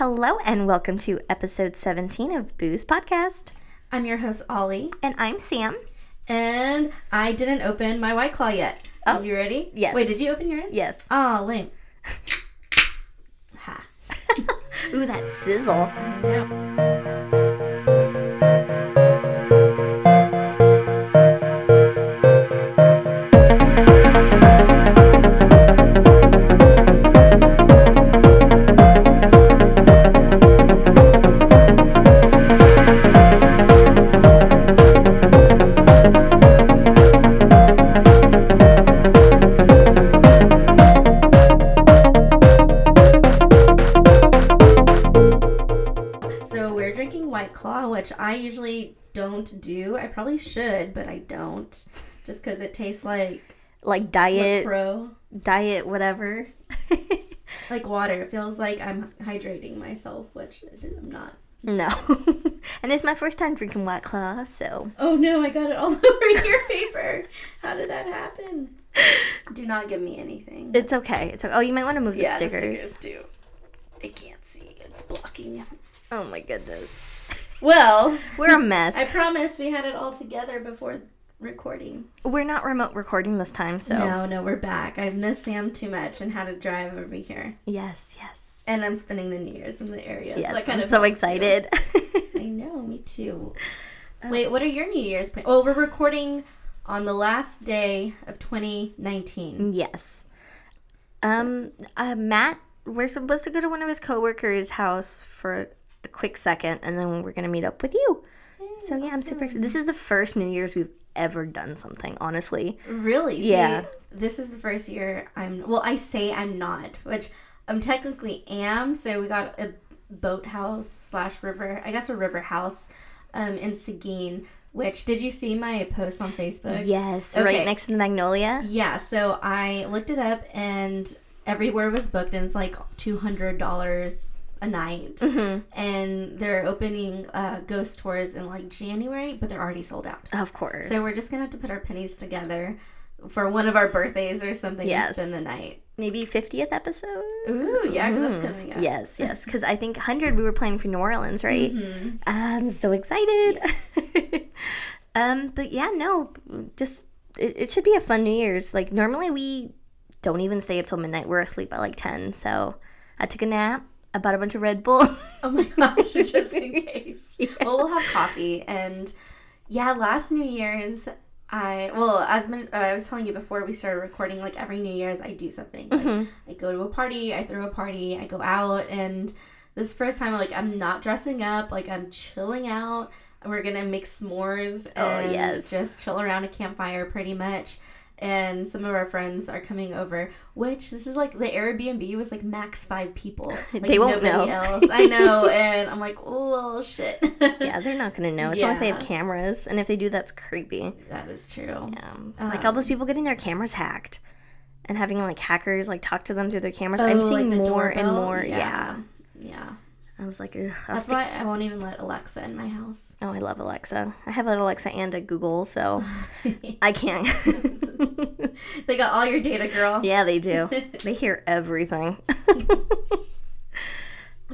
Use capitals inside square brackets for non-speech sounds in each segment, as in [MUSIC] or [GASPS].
Hello and welcome to episode 17 of Booze Podcast. I'm your host, Ollie, And I'm Sam. and I didn't open my White Claw yet. Oh. you ready? Yes. Wait, did you open yours? Yes. Oh, lame. [LAUGHS] ha. Ooh, that sizzle. Don't do. I probably should, but I don't. Just because it tastes like Like diet, pro, diet, whatever. [LAUGHS] like water. It feels like I'm hydrating myself, which I'm not. no. [LAUGHS] and it's my first time drinking White Claw, so. Oh no, I got it all [LAUGHS] over your paper. How did that happen? Do not give me anything. It's okay. It's okay. Oh, you might want to move the yeah, the stickers. stickers do. I can't see. It's blocking. Oh my goodness. Well, [LAUGHS] We're a mess. I promise we had it all together before recording. We're not remote recording this time, so. No, no, we're back. I've missed Sam too much and had to drive over here. Yes, yes. And I'm spending the New Year's in the area. so Yes, that kind I'm of so excited. [LAUGHS] I know, me too. Wait, what are your New Year's plans? Well, we're recording on the last day of 2019. Yes. Um, uh, Matt, we're supposed to go to one of his coworkers' house for a quick second, and then we're gonna meet up with you. So yeah, I'm super excited. This is the first New Year's we've ever done something. Honestly, Really? See, Yeah. This is the first year I'm. Well, I say I'm not, which I'm technically am. So we got a boathouse slash river. I guess a river house, um, in Seguin. Which did you see my post on Facebook? yes, Okay. right next to the magnolia. Yeah, so I looked it up and everywhere was booked and it's like $200 a night. Mm-hmm. And they're opening uh, ghost tours in like January, but they're already sold out. Of course. So we're just going to have to put our pennies together for one of our birthdays or something Yes. and spend the night. maybe 50th episode. Ooh, yeah, because that's coming up. Yes, yes, because I think 100 we were planning for New Orleans, right? Mhm. I'm so excited. [LAUGHS] um, but yeah, no, just it, it should be a fun New Year's. Like normally we don't even stay up till midnight. We're asleep by like 10. So I took a nap. I bought a bunch of Red Bull. [LAUGHS] Oh my gosh, [LAUGHS] just in case. Well, we'll have coffee. And yeah, last New Year's, I, well, as uh, I was telling you before we started recording, like every New Year's, I do something. Like, Mm-hmm. I go to a party, I throw a party, I go out. And this first time, like, I'm not dressing up, like, I'm chilling out. We're gonna make s'mores Oh, and yes. just chill around a campfire pretty much. And some of our friends are coming over, which this is like the Airbnb was like max five people. [LAUGHS] Like They won't know. Else. I know, [LAUGHS] and I'm like, oh shit. [LAUGHS] yeah, they're not gonna know. It's not like they have cameras, and if they do, that's creepy. that is true. Yeah, like all um, those people getting their cameras hacked, and having like hackers like talk to them through their cameras. I'm Oh, seeing like more and more. Yeah. yeah. I was like, Ugh, That's stick- why I won't even let Alexa in my house. oh, I love Alexa. I have an Alexa and a Google, so [LAUGHS] I can't. [LAUGHS] they got all your data, girl. yeah, they do. [LAUGHS] They hear everything.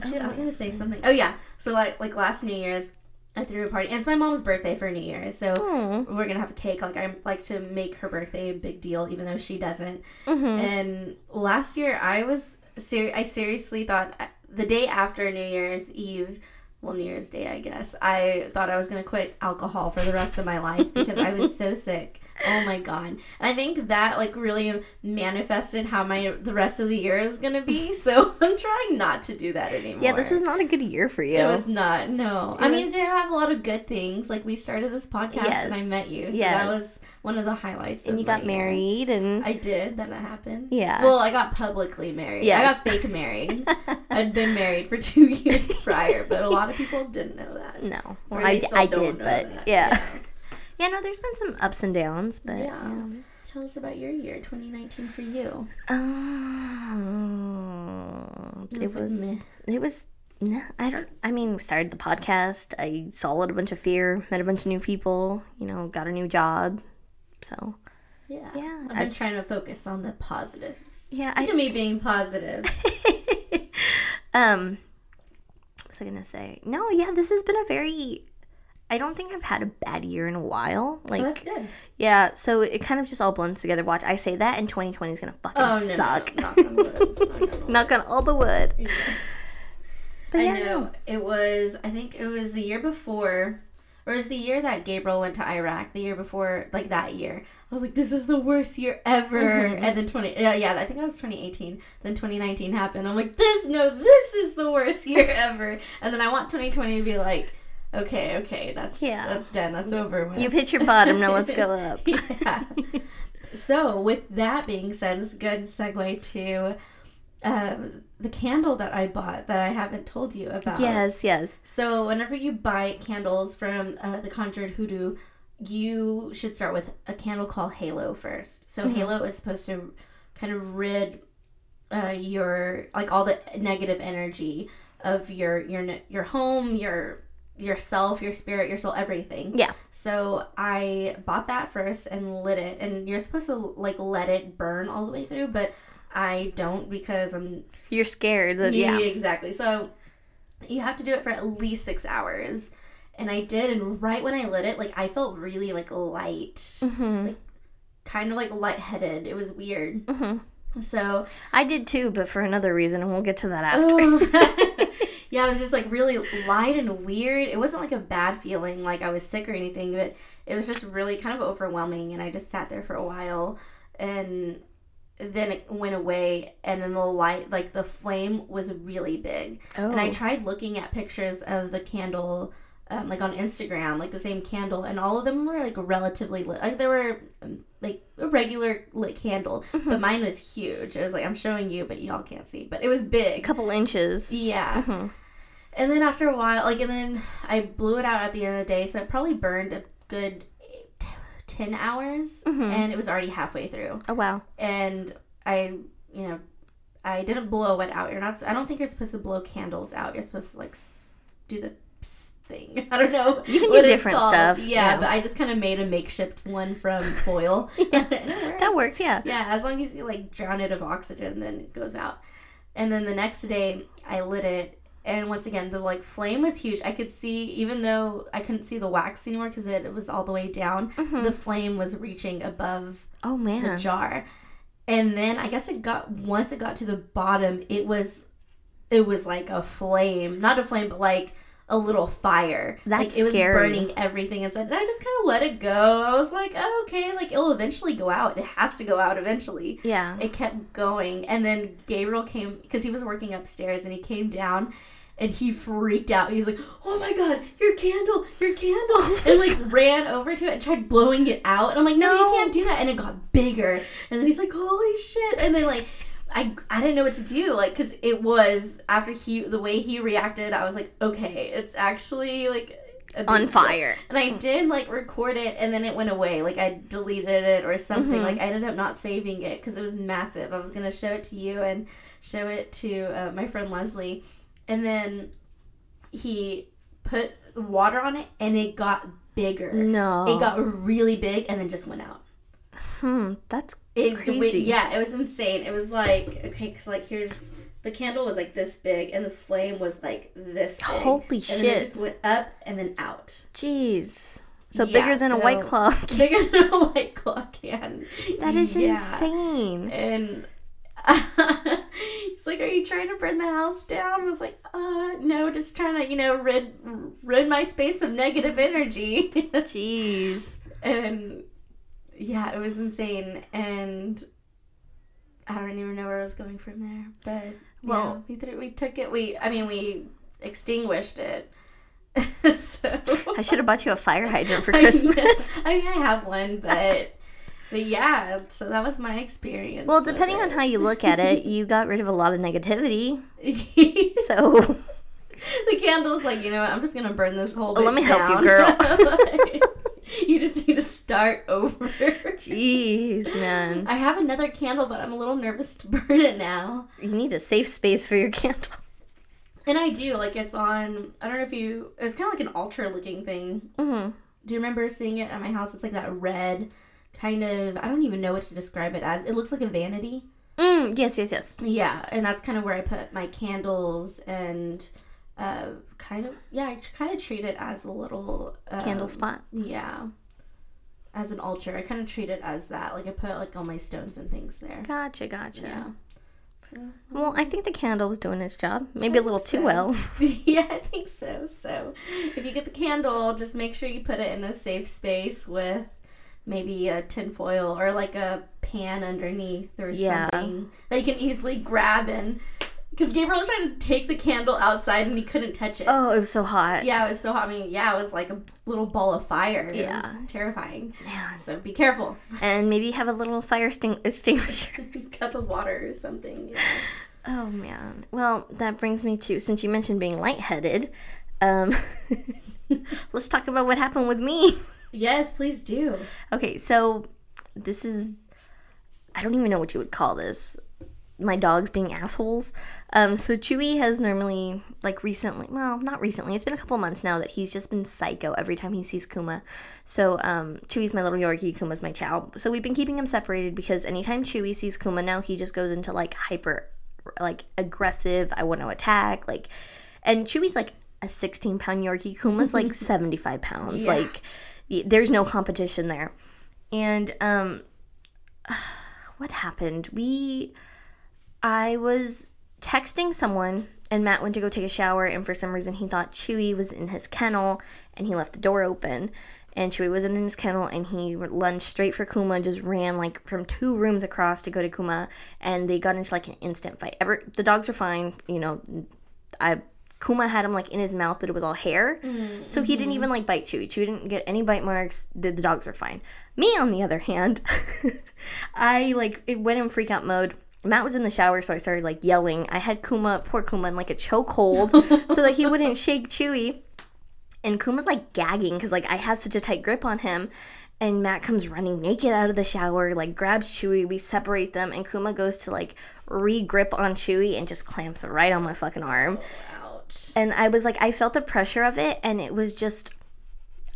I was gonna say something. Oh yeah. So like like last New Year's, I threw a party, and it's my mom's birthday for New Year's. So Aw. we're gonna have a cake. Like I like to make her birthday a big deal, even though she doesn't. Mhm. And last year, I was ser- I seriously thought the day after New Year's Eve, well, New Year's Day, I guess, I thought I was gonna quit alcohol for the rest of my life because I was so sick. Oh my god! And I think that like really manifested how my the rest of the year is gonna be. [LAUGHS] So I'm trying not to do that anymore. Yeah, this was not a good year for you. It was not. No, I It mean, was- they have a lot of good things. Like we started this podcast and I met you, so Yes. that was one of the highlights. and you got year. married, and I did. That happened. Yeah. Well, I got publicly married. Yes. I got fake [LAUGHS] married. I'd been married for two [LAUGHS] years prior, but a lot of people didn't know that. no, Or well, they still I don't did, know but that. yeah. [LAUGHS] yeah, no, there's been some ups and downs, but Yeah. yeah. Tell us about your year, 2019, for you. Um, it was like it was no, I don't. I mean, we started the podcast. I swallowed a bunch of fear, met a bunch of new people. You know, got a new job. So Yeah. Yeah, I've been trying to focus on the positives. yeah, Look I at me being positive. [LAUGHS] um what was I gonna say? No, yeah, this has been a very. I don't think I've had a bad year in a while. Like, Oh, that's good. yeah, so it kind of just all blends together. Watch, I say that, and 2020 is gonna fucking Oh no, suck. no, knock on wood. Knock on wood. Knock on all the wood. But I yeah, know it was. I think it was the year before, or it the year that Gabriel went to Iraq. The year before, like that year, I was like, "This is the worst year ever." Mhm. And then twenty, yeah, yeah, I think that was twenty eighteen. Then twenty nineteen happened. I'm like, "This, no, this is the worst year [LAUGHS] ever." and then I want twenty twenty to be like, "Okay, okay, that's Yeah. that's done. That's over with." You've hit your bottom. Now let's go [LAUGHS] up. yeah. So, with that being said, it's a good segue to um, the candle that I bought that I haven't told you about. Yes, yes. So, whenever you buy candles from uh, the Conjured Hoodoo, you should start with a candle called Halo first. So, Mhm. Halo is supposed to kind of rid uh, your like all the negative energy of your your your home, your yourself, your spirit, your soul, everything. Yeah. So I bought that first and lit it, and you're supposed to like let it burn all the way through, but I don't because I'm You're scared. That, yeah, exactly. So you have to do it for at least six hours. And I did, and right when I lit it, like I felt really like light, hmm kind of like lightheaded. It was weird. hmm So I did too, but for another reason, and we'll get to that after. Oh. [LAUGHS] [LAUGHS] yeah, it was just like really light and weird. It wasn't like a bad feeling, like I was sick or anything, but it was just really kind of overwhelming. And I just sat there for a while, and then it went away. And then the light, like the flame, was really big. oh, And I tried looking at pictures of the candle, um, like on Instagram, like the same candle, and all of them were like relatively lit. Like they were um, like a regular lit candle, but mine was huge. It was like I'm showing you, but y'all can't see. But it was big. a couple inches. Yeah. hmm And then after a while, like, and then I blew it out at the end of the day, so it probably burned a good 10 hours, Mhm. and it was already halfway through. Oh wow. And I, you know, I didn't blow it out. You're not, I don't think you're supposed to blow candles out. You're supposed to, like, do the thing. [LAUGHS] I don't know. You can do different called. stuff, Yeah, yeah. but I just kind of made a makeshift one from [LAUGHS] foil. [LAUGHS] worked. That works. Yeah. Yeah, as long as you like drown it of oxygen, then it goes out. And then the next day, I lit it, and once again, the like flame was huge. I could see, even though I couldn't see the wax anymore because it, it was all the way down, Mhm. the flame was reaching above Oh man the jar. And then I guess it got once it got to the bottom, it was it was like a flame, not a flame, but like a little fire. That's like it was scary. burning everything inside. And I just kind of let it go. I was like, oh, okay, like it'll eventually go out. It has to go out eventually. Yeah. It kept going, and then Gabriel came because he was working upstairs, and he came down. And he freaked out. He's like, "Oh my god, your candle, your candle!" [LAUGHS] and like ran over to it and tried blowing it out. And I'm like, "No, No. you can't do that." And it got bigger. And then he's like, "Holy shit!" And then like, I I didn't know what to do, like, cause it was after he the way he reacted, I was like, "Okay, it's actually like On fire. And I did like record it, and then it went away. Like I deleted it or something. Mhm. Like I ended up not saving it because it was massive. I was gonna show it to you and show it to uh, my friend Leslie, and then he put water on it, and it got bigger. No. It got really big, and then just went out. Hmm. That's It Crazy. yeah, it was insane. It was like okay, because like here's the candle was like this big, and the flame was like this. Big. holy And then it shit. just went up and then out. Jeez. So Yeah, bigger than a white so- claw. bigger than a white claw can. that is Yeah. insane. And [LAUGHS] like, "Are you trying to burn the house down?" I was like, "Uh, no, just trying to, you know, rid rid my space of negative energy." [LAUGHS] Jeez. and yeah, it was insane. And I don't even know where I was going from there, but well, Well- we did it. We took it. We, I mean, we extinguished it. [LAUGHS] so I should have bought you a fire [LAUGHS] hydrant for Christmas. I mean, I have one, but but yeah. So that was my experience. Well, depending on how you look at it, [LAUGHS] you got rid of a lot of negativity. [LAUGHS] So the candle's like, you know what? I'm just gonna burn this whole. Let bitch me help you, down. girl. [LAUGHS] you just need to start over. Jeez, man. I have another candle, but I'm a little nervous to burn it now. You need a safe space for your candle. And I do like it's on. I don't know if you. It's kind of like an altar looking thing. hmm Do you remember seeing it at my house? It's like that red kind of. I don't even know what to describe it as. It looks like a vanity. Mm, yes, yes, yes. Yeah, and that's kind of where I put my candles and uh, kind of yeah, I kind of treat it as a little um, Candle spot. Yeah, as an altar. I kind of treat it as that. Like I put like all my stones and things there. Gotcha, gotcha. Yeah. So Well, I think the candle was doing its job. Maybe a little too well. [LAUGHS] [LAUGHS] yeah, I think so. So if you get the candle, just make sure you put it in a safe space with maybe a tin foil or like a pan underneath or Yeah. something that you can easily grab and because Gabriel was trying to take the candle outside and he couldn't touch it. Oh, it was so hot. Yeah, it was so hot. I mean, yeah, it was like a little ball of fire. It Yeah. was terrifying. Man. So be careful. And maybe have a little fire sting- [LAUGHS] extinguisher. [LAUGHS] Cup of water or something. Yeah. [SIGHS] Oh man. Well, that brings me to since you mentioned being lightheaded, um, [LAUGHS] let's talk about what happened with me. Yes, please do. Okay, so this is I don't even know what you would call this. My dogs being assholes. Um, so Chewy has normally, like recently, well, not recently. It's been a couple months now that he's just been psycho every time he sees Kuma. So um, Chewy's my little Yorkie, Kuma's my Chow. So we've been keeping him separated because anytime Chewy sees Kuma now, he just goes into like hyper, like aggressive. I want to attack, like, and Chewy's like a 16 pound Yorkie. Kuma's like [LAUGHS] 75 pounds. Yeah. Like, there's no competition there. And um, [SIGHS] what happened? We, I was texting someone, and Matt went to go take a shower, and for some reason he thought Chewy was in his kennel, and he left the door open. And Chewy wasn't in his kennel, and he lunged straight for Kuma, just ran like from two rooms across to go to Kuma, and they got into like an instant fight. Ever the dogs were fine, you know. I Kuma had him like in his mouth, but it was all hair, mm-hmm. so he didn't even like bite Chewy. Chewy didn't get any bite marks. The, the dogs were fine. Me, on the other hand, [LAUGHS] I like it went in freak out mode. Matt was in the shower, so I started like yelling. I had Kuma, poor Kuma, in like a chokehold [LAUGHS] so that he wouldn't shake Chewy. And Kuma's like gagging because like I have such a tight grip on him. And Matt comes running naked out of the shower, like grabs Chewy. We separate them, and Kuma goes to like re grip on Chewy and just clamps right on my fucking arm. Oh, And I was like, I felt the pressure of it, and it was just,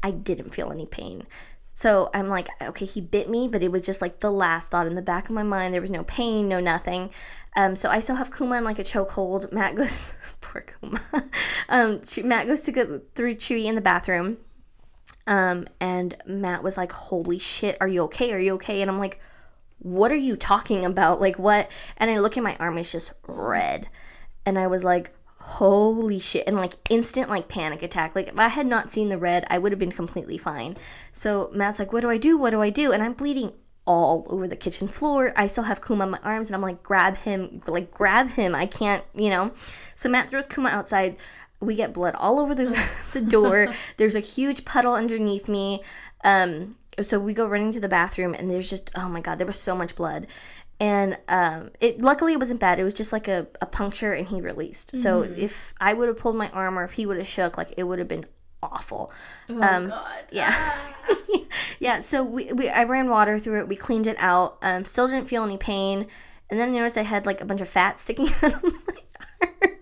I didn't feel any pain. So I'm like, okay, he bit me, but it was just like the last thought in the back of my mind. There was no pain, no nothing. Um, so I still have Kuma in like a chokehold. Matt goes, [LAUGHS] poor Kuma. um, Che- Matt goes to go through Chewy in the bathroom. Um, and Matt was like, holy shit, are you okay? Are you okay? And I'm like, what are you talking about? Like, what? And I look at my arm, it's just red. And I was like, holy shit. And like, instant, like, panic attack. Like, if I had not seen the red, I would have been completely fine. So Matt's like, what do I do? What do I do? And I'm bleeding all over the kitchen floor. I still have Kuma on my arms, and I'm like, grab him, like, grab him. I can't, you know. So Matt throws Kuma outside. We get blood all over the, [LAUGHS] the door. There's a huge puddle underneath me. Um, so we go running to the bathroom, and there's just, oh my God, there was so much blood. And um, it luckily it wasn't bad. It was just like a, a puncture, and he released. So if I would have pulled my arm, or if he would have shook, like it would have been awful. Oh Um, God. Yeah. [LAUGHS] yeah, so we, we I ran water through it. We cleaned it out. Um, still didn't feel any pain. And then I noticed I had like a bunch of fat sticking [LAUGHS] out of my arm. [LAUGHS]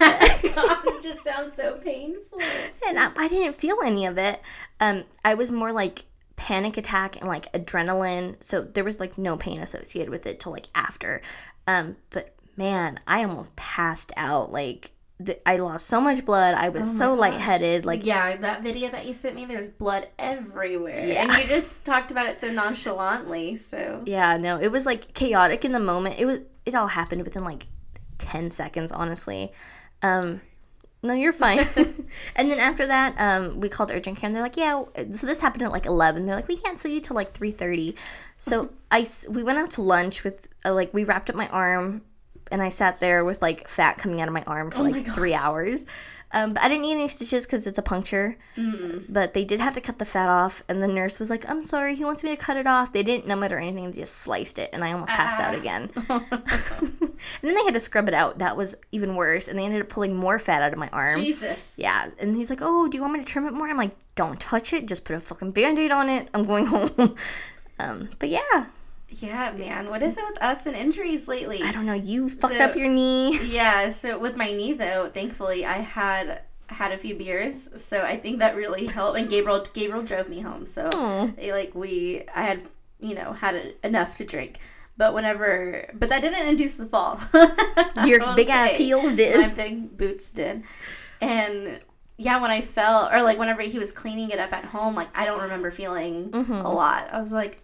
It just sounds so painful. and I, I didn't feel any of it. Um, I was more like panic attack and like adrenaline. So there was like no pain associated with it till like after. Um, but man, I almost passed out. Like the, I lost so much blood. I was so gosh. lightheaded. Like yeah, that video that you sent me, there was blood everywhere, Yeah. and you just talked about it so nonchalantly. So Yeah, no, it was like chaotic in the moment. It was it all happened within like 10 seconds, honestly. Um no, you're fine. [LAUGHS] [LAUGHS] and then after that, um, we called urgent care, and they're like, "Yeah." So this happened at like eleven. They're like, "We can't see you till like 3.30. So I s- we went out to lunch with uh, like we wrapped up my arm, and I sat there with like fat coming out of my arm for Oh like three hours. Um, but I didn't need any stitches because it's a puncture. But they did have to cut the fat off, and the nurse was like, "I'm sorry, he wants me to cut it off." They didn't numb it or anything; they just sliced it, and I almost passed out Ah. again. [LAUGHS] [LAUGHS] and then they had to scrub it out. That was even worse, and they ended up pulling more fat out of my arm. Jesus. Yeah, and he's like, "Oh, do you want me to trim it more?" I'm like, "Don't touch it. Just put a fucking band-aid on it. I'm going [LAUGHS] home." um, but yeah, Yeah, man. What is it with us and injuries lately? I don't know. You fucked So- up your knee. [LAUGHS] Yeah, so with my knee though, thankfully I had had a few beers, so I think that really helped. And Gabriel Gabriel drove me home, so like we I had you know had a, enough to drink, But whenever, but that didn't induce the fall. [LAUGHS] Your big ass say. heels did. My big boots did. And yeah, when I fell, or like whenever he was cleaning it up at home, like I don't remember feeling Mhm. a lot. I was like,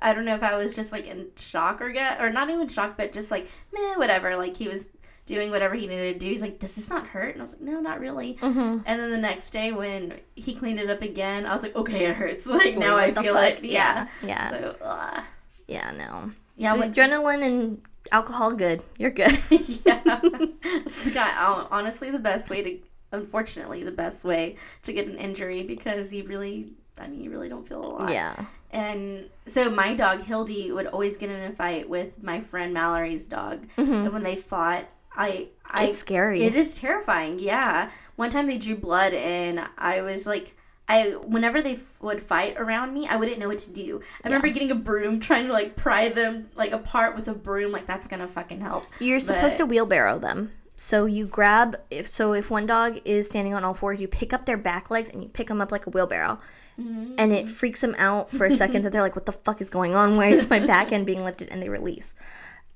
I don't know if I was just like in shock or get, or not even shock, but just like, meh, whatever. Like he was doing whatever he needed to do. He's like, does this not hurt? And I was like, no, not really. Mm-hmm. And then the next day when he cleaned it up again, I was like, okay, it hurts. [LAUGHS] Like now I feel like, yeah. Yeah. So, uh, Yeah, no. yeah, the when, adrenaline and alcohol, good. You're good. [LAUGHS] yeah. [LAUGHS] is got honestly the best way to, unfortunately, the best way to get an injury because you really, I mean, you really don't feel a lot. yeah. And so my dog Hildy would always get in a fight with my friend Mallory's dog, Mhm. and when they fought, I, I, It's scary. it is terrifying. Yeah, one time they drew blood, and I was like. I whenever they f- would fight around me, I wouldn't know what to do. I remember getting a broom, trying to like pry them like apart with a broom. Like that's gonna fucking help. You're supposed to wheelbarrow them. So you grab if so if one dog is standing on all fours, you pick up their back legs and you pick them up like a wheelbarrow. And it freaks them out for a second that they're like, "What the fuck is going on? Why is my back end being lifted?" And they release.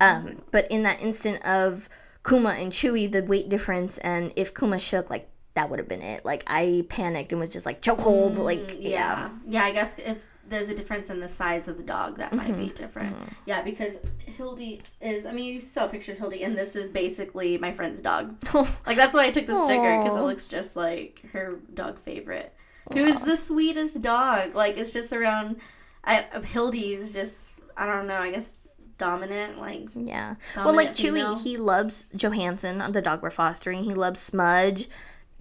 Um, but in that instant of Kuma and Chewy, the weight difference, and if Kuma shook, like that would have been it. Like I panicked and was just like chokehold, mm, like yeah. yeah. I guess if there's a difference in the size of the dog, that might be mm-hmm. different. Mm-hmm. Yeah, because Hildy is. I mean, you saw a picture of Hildy, and this is basically my friend's dog. [LAUGHS] Like that's why I took the sticker because it looks just like her dog favorite, who is the sweetest dog. Like it's just around. I Hildy is just. I don't know. I guess dominant. Like Yeah. Well, like female. Chewy, he loves Johansson, the dog we're fostering. He loves Smudge.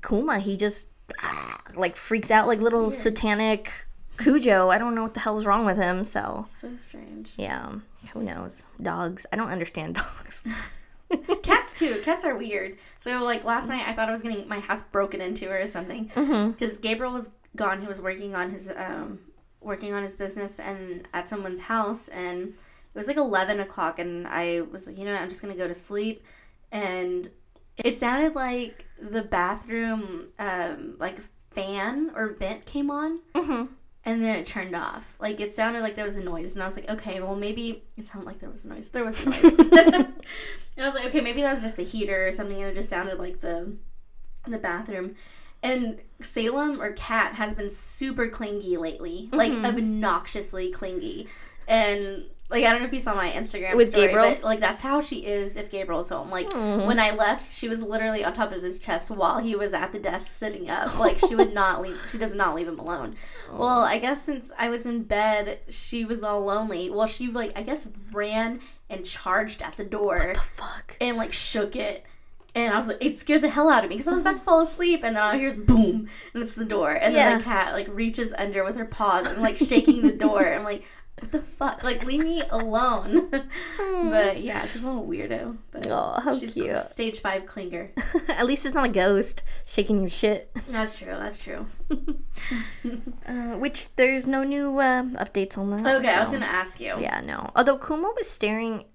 Kuma, he just ah, like freaks out like little satanic Cujo. I don't know what the hell's wrong with him. So so strange. yeah, who knows? Dogs. I don't understand [LAUGHS] dogs. [LAUGHS] [LAUGHS] Cats too. Cats are weird. So like last night, I thought I was getting my house broken into or something mm-hmm. because Gabriel was gone. He was working on his um working on his business and at someone's house, and it was like eleven o'clock, and I was like, you know, what, I'm just gonna go to sleep, and it sounded like the bathroom um like fan or vent came on Mm-hmm. And then it turned off. Like it sounded like there was a noise, and I was like, okay, well maybe it sounded like there was a noise. There was a noise. [LAUGHS] [LAUGHS] and I was like, okay, maybe that was just the heater or something, and it just sounded like the the bathroom. And Salem or Cat has been super clingy lately, like Mhm. obnoxiously clingy, and like I don't know if you saw my Instagram With story, Gabriel? but like that's how she is if Gabriel's home. Like Mhm. when I left, she was literally on top of his chest while he was at the desk sitting up. Like she would not leave. She does not leave him alone. [LAUGHS] Well, I guess since I was in bed, she was all lonely. Well, she like I guess ran and charged at the door The Fuck. and like shook it. And I was like, it scared the hell out of me because I was about to fall asleep, and then all I hear is boom, and it's the door. And then the cat like reaches under with her paws and like shaking the door. I'm like, what the fuck? Like, leave me alone. [LAUGHS] but yeah, she's a little weirdo. But Oh, how she's cute. stage five clinger. [LAUGHS] At least it's not a ghost shaking your shit. That's true. That's true. [LAUGHS] Uh, which there's no new uh, updates on that. Okay, I was gonna ask you. Yeah, no. Although Kuma was staring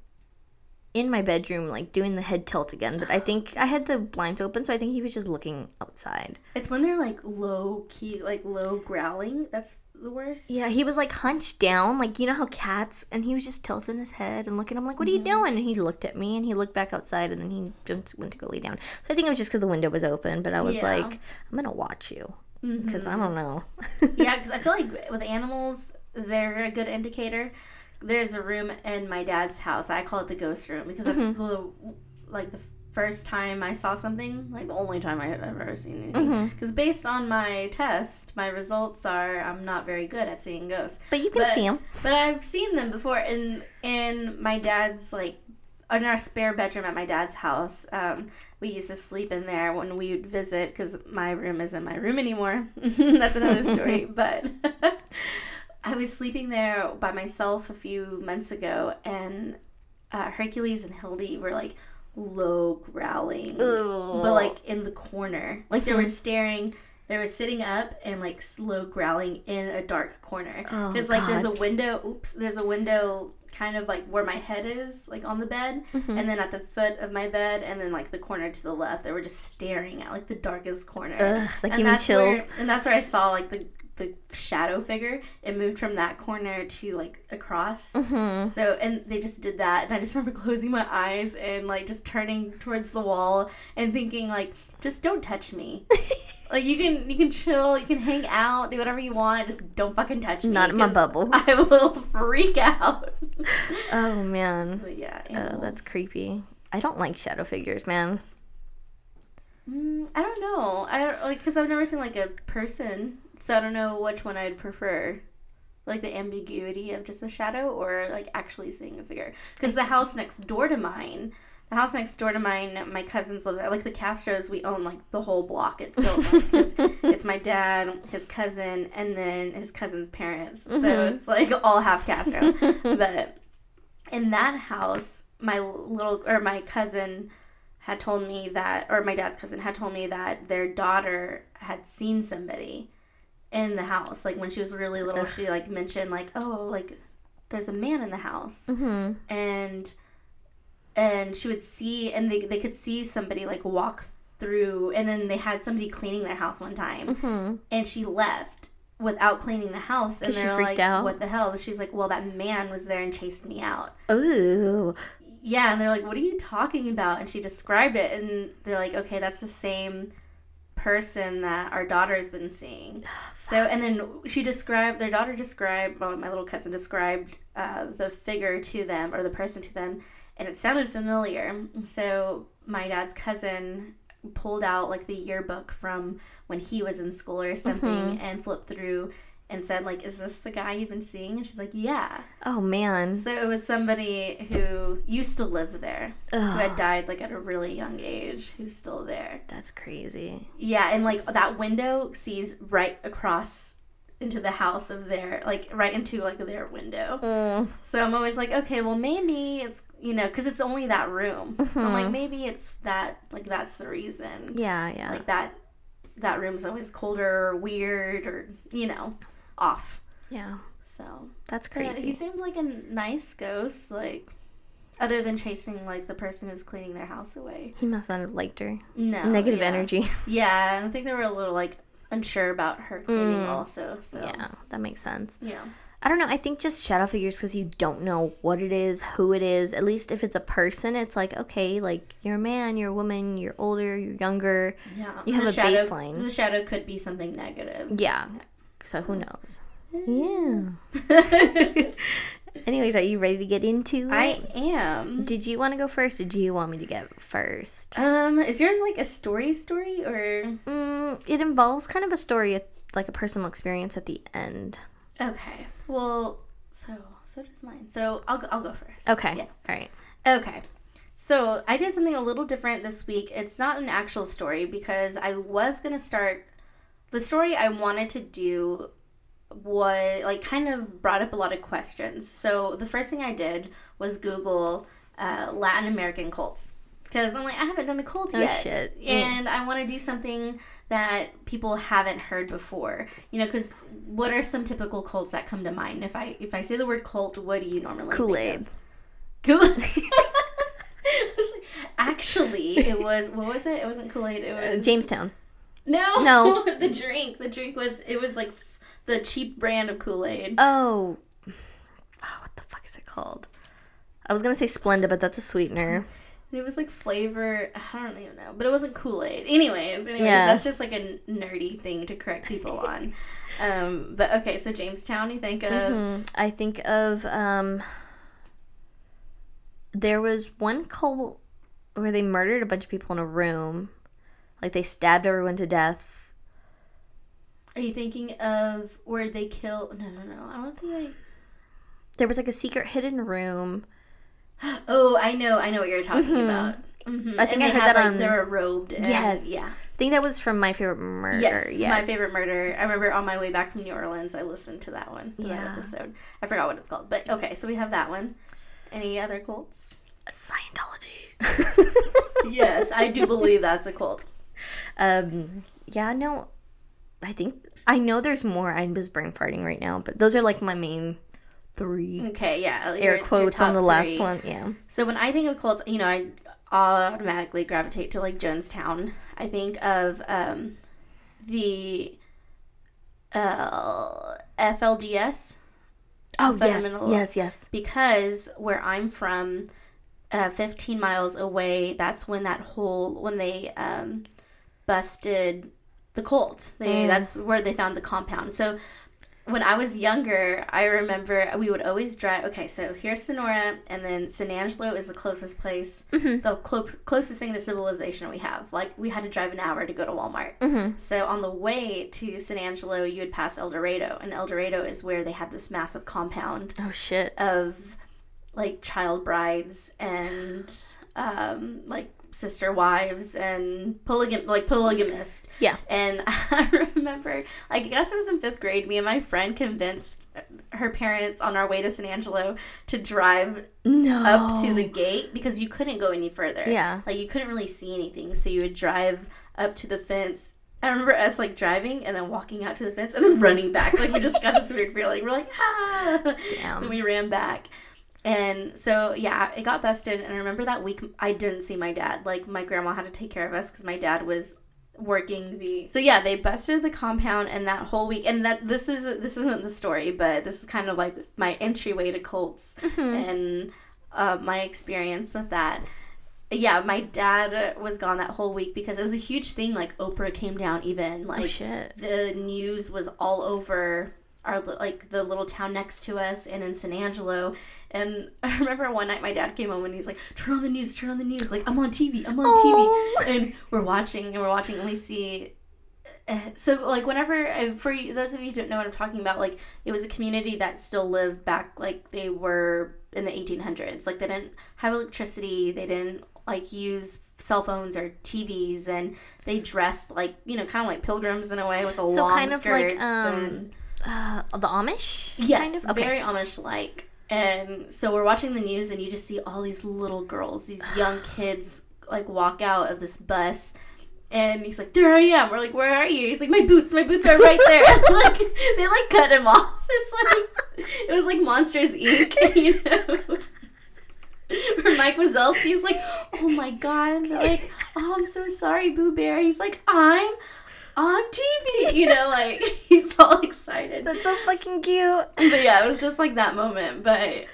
in my bedroom, like doing the head tilt again, but I think I had the blinds open, so I think he was just looking outside. It's when they're like low key, like low growling. That's the worst. Yeah, he was like hunched down, like you know how cats, and he was just tilting his head and looking. I'm like, "What are you mm-hmm. doing?" And he looked at me, and he looked back outside, and then he just went to go lay down. So I think it was just because the window was open, but I was Yeah. like, "I'm gonna watch you," mm-hmm. because I don't know. [LAUGHS] yeah, because I feel like with animals, they're a good indicator. There's a room in my dad's house. I call it the ghost room because that's mm-hmm. the like the first time I saw something, like the only time I have ever seen anything. Because based on my test, my results are I'm not very good at seeing ghosts. But you can But- see them. But I've seen them before in in my dad's like in our spare bedroom at my dad's house. Um, we used to sleep in there when we would visit because my room isn't my room anymore. [LAUGHS] That's another story. [LAUGHS] but [LAUGHS] I was sleeping there by myself a few months ago, and uh, Hercules and Hildy were like low growling, but like in the corner, like they were staring. They were sitting up and like slow growling in a dark corner. Oh, Because like there's a window. Oops, there's a window kind of like where my head is, like on the bed, Mm-hmm. and then at the foot of my bed, and then like the corner to the left. They were just staring at like the darkest corner. Ugh, like and giving chills. Where, and that's where I saw like the the shadow figure, it moved from that corner to like across. Mm-hmm. So and they just did that, and I just [LAUGHS] remember closing my eyes and like just turning towards the wall and thinking like, just don't touch me. [LAUGHS] like you can you can chill, you can hang out, do whatever you want, just don't fucking touch me. Not in my bubble. [LAUGHS] I will freak out. Oh man. but yeah, Oh, that's creepy. I don't like shadow figures, man. Mm, I don't know. I don't like because I've never seen like a person, so I don't know which one I'd prefer. Like the ambiguity of just a shadow, or like actually seeing a figure. Because the house next door to mine, the house next door to mine, my cousins live there. Like the Castros, we own like the whole block. It's built on [LAUGHS] it's my dad, his cousin, and then his cousin's parents. So Mhm. it's like all half Castro. [LAUGHS] but in that house, my little or my cousin had told me that, or my dad's cousin had told me that their daughter had seen somebody in the house. Like when she was really little, Ugh. she like mentioned like, oh, like there's a man in the house, Mm-hmm. and and she would see, and they they could see somebody like walk through, and then they had somebody cleaning their house one time, Mm-hmm. and she left without cleaning the house, and they're like, out? what the hell? She's like, well, that man was there and chased me out. Ooh. Yeah, and they're like, "What are you talking about?" And she described it, and they're like, "Okay, that's the same person that our daughter's been seeing." So, and then she described their daughter described, well, my little cousin described uh, the figure to them or the person to them, and it sounded familiar. So, my dad's cousin pulled out like the yearbook from when he was in school or something and flipped through and said like is this the guy you've been seeing and she's like yeah Oh man. so it was somebody who used to live there, who had died like at a really young age, who's still there. that's crazy. Yeah, and like that window sees right across into the house of their, like right into like their window. Mm. So I'm always like, okay, well maybe it's you know because it's only that room. So I'm like Mhm. maybe it's that like that's the reason. Yeah, yeah. Like that that room's always colder or weird or you know off. yeah. So That's Yeah, he seems like a nice ghost, like other than chasing like the person who's cleaning their house away. He must not have liked her. No Negative yeah. energy. [LAUGHS] Yeah, and I think they were a little like unsure about her cleaning Mm. also. So Yeah, that makes sense. yeah, I don't know. I think just shadow figures because you don't know what it is, who it is. At least if it's a person, it's like okay, like you're a man, you're a woman, you're older, you're younger. yeah. You have a shadow, baseline. The shadow could be something negative. Yeah. So who knows? Yeah. [LAUGHS] Anyways, are you ready to get into it? I am. Did you want to go first, or do you want me to get first? Um, is yours like a story story or Mm, it involves kind of a story, like a personal experience at the end. okay? Well, so so does mine. So I'll go, I'll go first. Okay. Yeah. All right. Okay. So I did something a little different this week. It's not an actual story because I was going to start the story I wanted to do was like kind of brought up a lot of questions. So the first thing I did was Google uh, Latin American cults because I'm like I haven't done a cult Oh, yet, shit. Mm. and I want to do something that people haven't heard before. You know, because what are some typical cults that come to mind? If I if I say the word cult, what do you normally think of? Kool [LAUGHS] Aid. Kool Actually, it was what was it? It wasn't Kool Aid. It Uh, was Jonestown. No, No. [LAUGHS] the drink. The drink was it was like the cheap brand of Kool Aid. Oh. Oh, what the fuck is it called? I was gonna say Splenda, but that's a sweetener. It was like flavor. I don't even know, but it wasn't Kool Aid. Anyways, anyways, Yeah. that's just like a nerdy thing to correct people [LAUGHS] on. Um, but okay, so Jonestown, you think of? Mhm. I think of um. There was one cult where they murdered a bunch of people in a room, like they stabbed everyone to death. Are you thinking of where they kill? No, no, no. I don't think I. There was like a secret hidden room. [GASPS] Oh, I know, I know what you're talking Mhm. about. hmm I think I heard that on- They were robed. And, Yes. Yeah. I think that was from My Favorite Murder. Yes, my favorite murder. I remember on my way back from New Orleans, I listened to that one, to that Yeah. episode. I forgot what it's called, but okay. So we have that one. Any other cults? Scientology. [LAUGHS] yes, I do believe that's a cult. Um, yeah, no, I think I know there's more. I'm just brain farting right now, but those are like my main three Okay, yeah. air your quotes on the last one. Yeah. So when I think of cults, you know, I automatically gravitate to like Jonestown. I think of um, the uh, FLDS Oh yes, yes, yes. because where I'm from, uh, 15 miles away, that's when that whole when they um, busted the cult. They Mm. that's where they found the compound. So when I was younger, I remember we would always drive. Okay, so here's Sonora, and then San Angelo is the closest place, Mm-hmm. the clo- closest thing to civilization we have. Like we had to drive an hour to go to Walmart. Mm-hmm. So on the way to San Angelo, you would pass Eldorado, and Eldorado is where they had this massive compound Oh shit. of like child brides and um, like sister wives and polygam like polygamist. Yeah. And [LAUGHS] I remember, like I guess it was in fifth grade. Me and my friend convinced her parents on our way to San Angelo to drive No. up to the gate because you couldn't go any further. Yeah. Like you couldn't really see anything, so you would drive up to the fence. I remember us like driving and then walking out to the fence and then running back. Like we just got this weird feeling. We're like, ah, Damn. and we ran back. And so yeah, it got busted. And I remember that week I didn't see my dad. Like my grandma had to take care of us because my dad was working the so yeah they busted the compound and that whole week and that this is this isn't the story but this is kind of like my entryway to cults and uh, my experience with that yeah my dad was gone that whole week because it was a huge thing like oprah came down even like oh shit. the news was all over our like the little town next to us and in San Angelo. And [LAUGHS] I remember one night my dad came home and he's like, "Turn on the news, turn on the news. Like I'm on TV, I'm on Oh. TV." And we're watching and we're watching and we see. uh, So like whenever uh, for you, those of you who don't know what I'm talking about, like it was a community that still lived back like they were in the 1800s. Like they didn't have electricity, they didn't like use cell phones or TVs, and they dressed like you know kind of like pilgrims in a way with a So long kind of like, skirts um, and Uh, the Amish. Yes, Kind of? Okay. very Amish like. And so we're watching the news, and you just see all these little girls, these [SIGHS] young kids, like walk out of this bus. And he's like, "There I am." We're like, "Where are you?" He's like, "My boots, my boots are right there." [LAUGHS] Like they like cut him off. [LAUGHS] It's like it was like Monsters Inc. [LAUGHS] You know. Or Mike Wazowski's like, "Oh my god!" And they're like, "Oh, I'm so sorry, Boo Bear." He's like, "I'm on TV," you know, like [LAUGHS] he's all excited That's so fucking cute. but yeah, it was just like that moment. But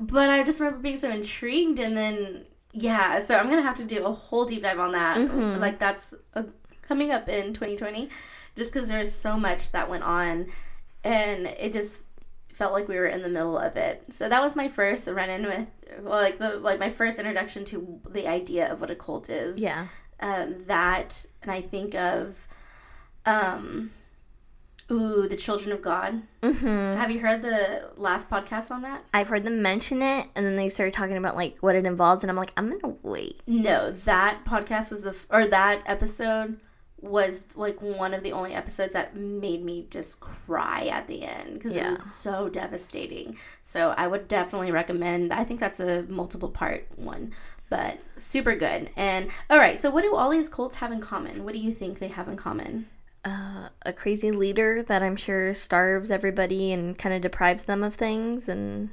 but I just remember being so intrigued, and then yeah, so I'm gonna have to do a whole deep dive on that. Mhm. Like that's uh coming up in 2020, just because there's so much that went on, and it just felt like we were in the middle of it. So that was my first run in with, well, like the like my first introduction to the idea of what a cult is Yeah. um, that, and I think of, um, ooh, the Children of God. Mm-hmm. Have you heard the last podcast on that? I've heard them mention it, and then they started talking about like what it involves, and I'm like, I'm gonna wait. No, that podcast was the f- or that episode was like one of the only episodes that made me just cry at the end because Yeah. it was so devastating. So I would definitely recommend. I think that's a multiple part one, but super good. And all right, so what do all these cults have in common? What do you think they have in common? Uh, a crazy leader that I'm sure starves everybody and kind of deprives them of things and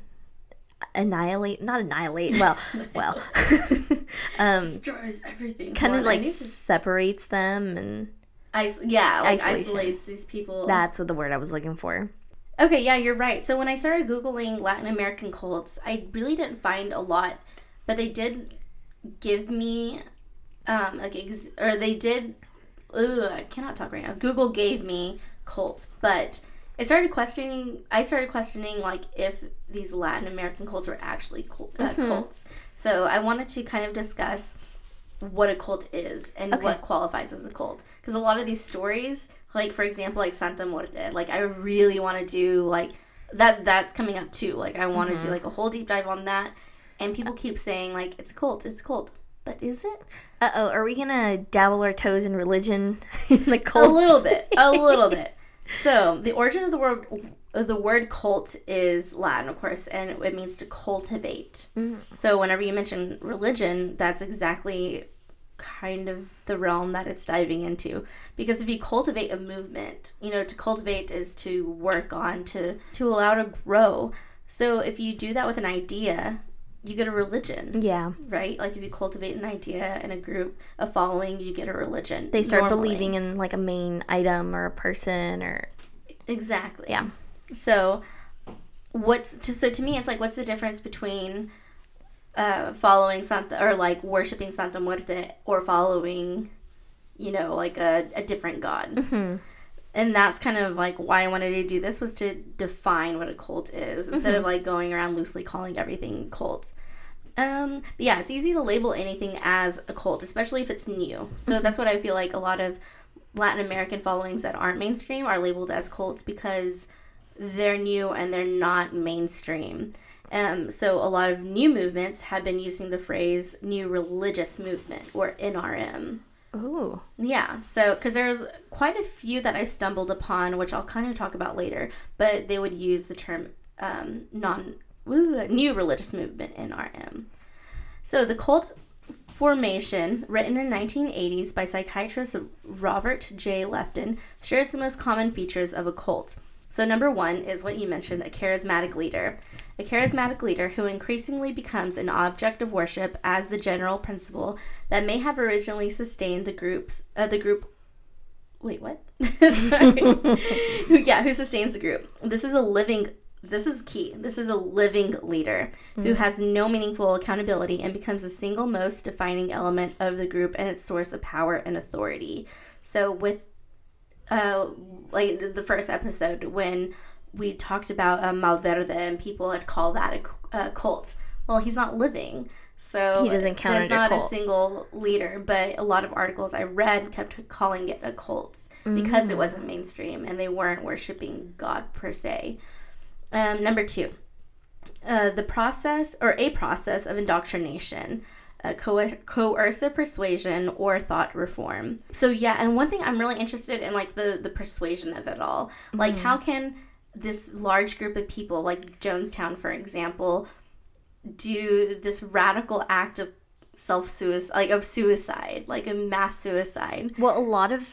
annihilate not annihilate well [LAUGHS] well [LAUGHS] um Destroys everything. kind of like to- separates them and Is- yeah, like Isolation. isolates these people. that's what the word I was looking for. Okay, yeah, you're right. So when I started googling Latin American cults, I really didn't find a lot, but they did give me, um, like ex- or they did. Ugh, I cannot talk right now. Google gave me cults, but it started questioning. I started questioning like if these Latin American cults were actually cult, uh, cults. So I wanted to kind of discuss what a cult is and Okay. what qualifies as a cult because a lot of these stories like for example like santa muerte like i really want to do like that that's coming up too like i want to do like a whole deep dive on that and people keep saying like it's a cult it's a cult but is it? Uh oh, are we gonna dabble our toes in religion [LAUGHS] in the cult? a little bit a [LAUGHS] little bit. So the origin of the word of the word cult is latin of course and it means to cultivate. So whenever you mention religion that's exactly kind of the realm that it's diving into. Because if you cultivate a movement you know to cultivate is to work on to to allow to grow. So if you do that with an idea you get a religion Yeah, right like if you cultivate an idea in a group a following you get a religion they start normally. believing in like a main item or a person or Exactly. Yeah. So, what's to, so to me? It's like what's the difference between uh, following Santa or like worshiping Santa Muerte or following, you know, like a, a different god. Mm-hmm. And that's kind of like why I wanted to do this was to define what a cult is instead of like going around loosely calling everything cults. Um, but yeah, it's easy to label anything as a cult, especially if it's new. So that's what I feel like a lot of Latin American followings that aren't mainstream are labeled as cults because they're new and they're not mainstream. Um, so a lot of new movements have been using the phrase new religious movement or NRM. Ooh. Yeah, so because there's quite a few that I've stumbled upon, which I'll kind of talk about later, but they would use the term um, non woo, new religious movement in NRM. So the cult formation, written in 1980s by psychiatrist Robert J. Lifton, shares the most common features of a cult. So number one is what you mentioned, a charismatic leader. A charismatic leader who increasingly becomes an object of worship as the general principle that may have originally sustained the groups uh, the group wait what? [LAUGHS] Yeah who sustains the group. This is a living this is key. This is a living leader who has no meaningful accountability and becomes the single most defining element of the group and its source of power and authority. So with uh like the first episode when we talked about um, Malverde and people had called that a, a cult. Well, he's not living, so He doesn't count there's it a not a single leader. But a lot of articles I read kept calling it a cult because Mm. it wasn't mainstream and they weren't worshiping God per se. Um, number two, uh, the process or a process of indoctrination. Uh, coer- coercive persuasion or thought reform. So yeah, and one thing I'm really interested in, like the the persuasion of it all. Like, how can this large group of people, like Jonestown, for example, do this radical act of self suicide, like of suicide, like a mass suicide? Well, a lot of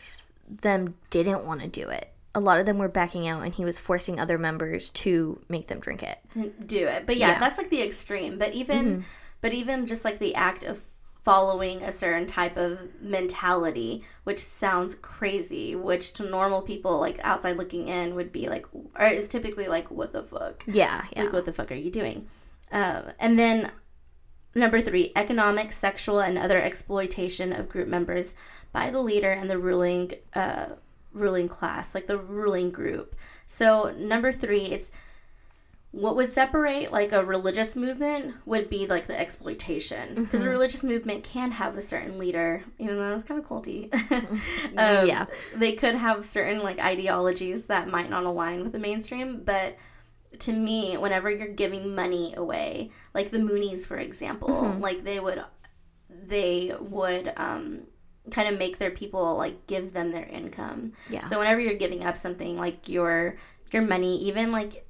them didn't want to do it. A lot of them were backing out, and he was forcing other members to make them drink it. do it. But yeah, Yeah. that's like the extreme. But even mm-hmm. but even just like the act of following a certain type of mentality, which sounds crazy, which to normal people like outside looking in would be like or is typically like what the fuck? Yeah, yeah. Like what the fuck are you doing? Uh, and then number three, economic, sexual, and other exploitation of group members by the leader and the ruling uh, ruling class, like the ruling group. So number three, it's what would separate like a religious movement would be like the exploitation. Because a religious movement can have a certain leader even though it's kind of culty. [LAUGHS] [LAUGHS] Um, Yeah. they could have certain like ideologies that might not align with the mainstream but to me whenever you're giving money away like the moonies for example like they would they would um kind of make their people like give them their income. Yeah. so whenever you're giving up something like your your money even like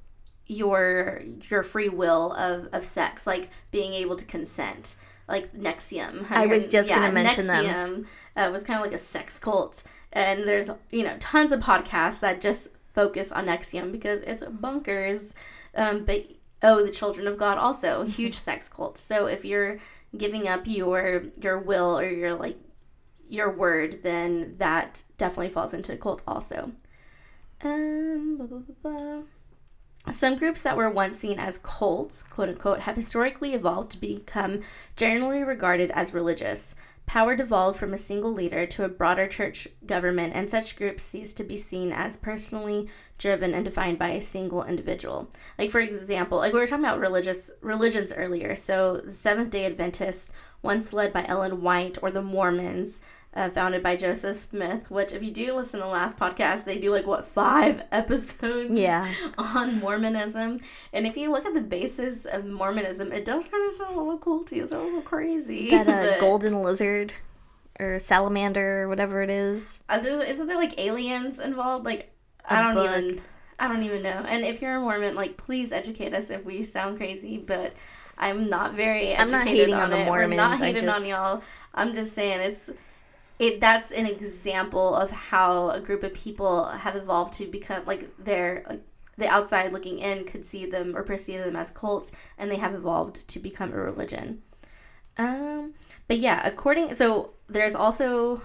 your your free will of of sex like being able to consent like NXIVM I was just gonna mention them. NXIVM uh, was kind of like a sex cult and there's you know tons of podcasts that just focus on NXIVM because it's bunkers. um, but oh the children of god also [LAUGHS] huge sex cult so if you're giving up your your will or your like your word then that definitely falls into a cult also um, blah, blah, blah, blah. Some groups that were once seen as cults, quote unquote, have historically evolved to become generally regarded as religious. Power devolved from a single leader to a broader church government, and such groups ceased to be seen as personally driven and defined by a single individual. Like for example, like we were talking about religious religions earlier. So the Seventh Day Adventists, once led by Ellen White, or the Mormons, uh, founded by Joseph Smith. Which, if you do listen to the last podcast, they do like what five [LAUGHS] episodes Yeah. on Mormonism. And if you look at the basis of Mormonism, it does kind of sound a little culty. It's a little crazy. That uh, but- golden lizard or salamander or whatever it is. Are there, isn't there like aliens involved? Like I A don't book. even I don't even know. And if you're a Mormon, like please educate us if we sound crazy, but I'm not very educated I'm not hating on the it. We're not Mormons, hating on y'all. I'm just saying it's it that's an example of how a group of people have evolved to become like they're like the outside looking in could see them or perceive them as cults and they have evolved to become a religion. Um but yeah, according so there's also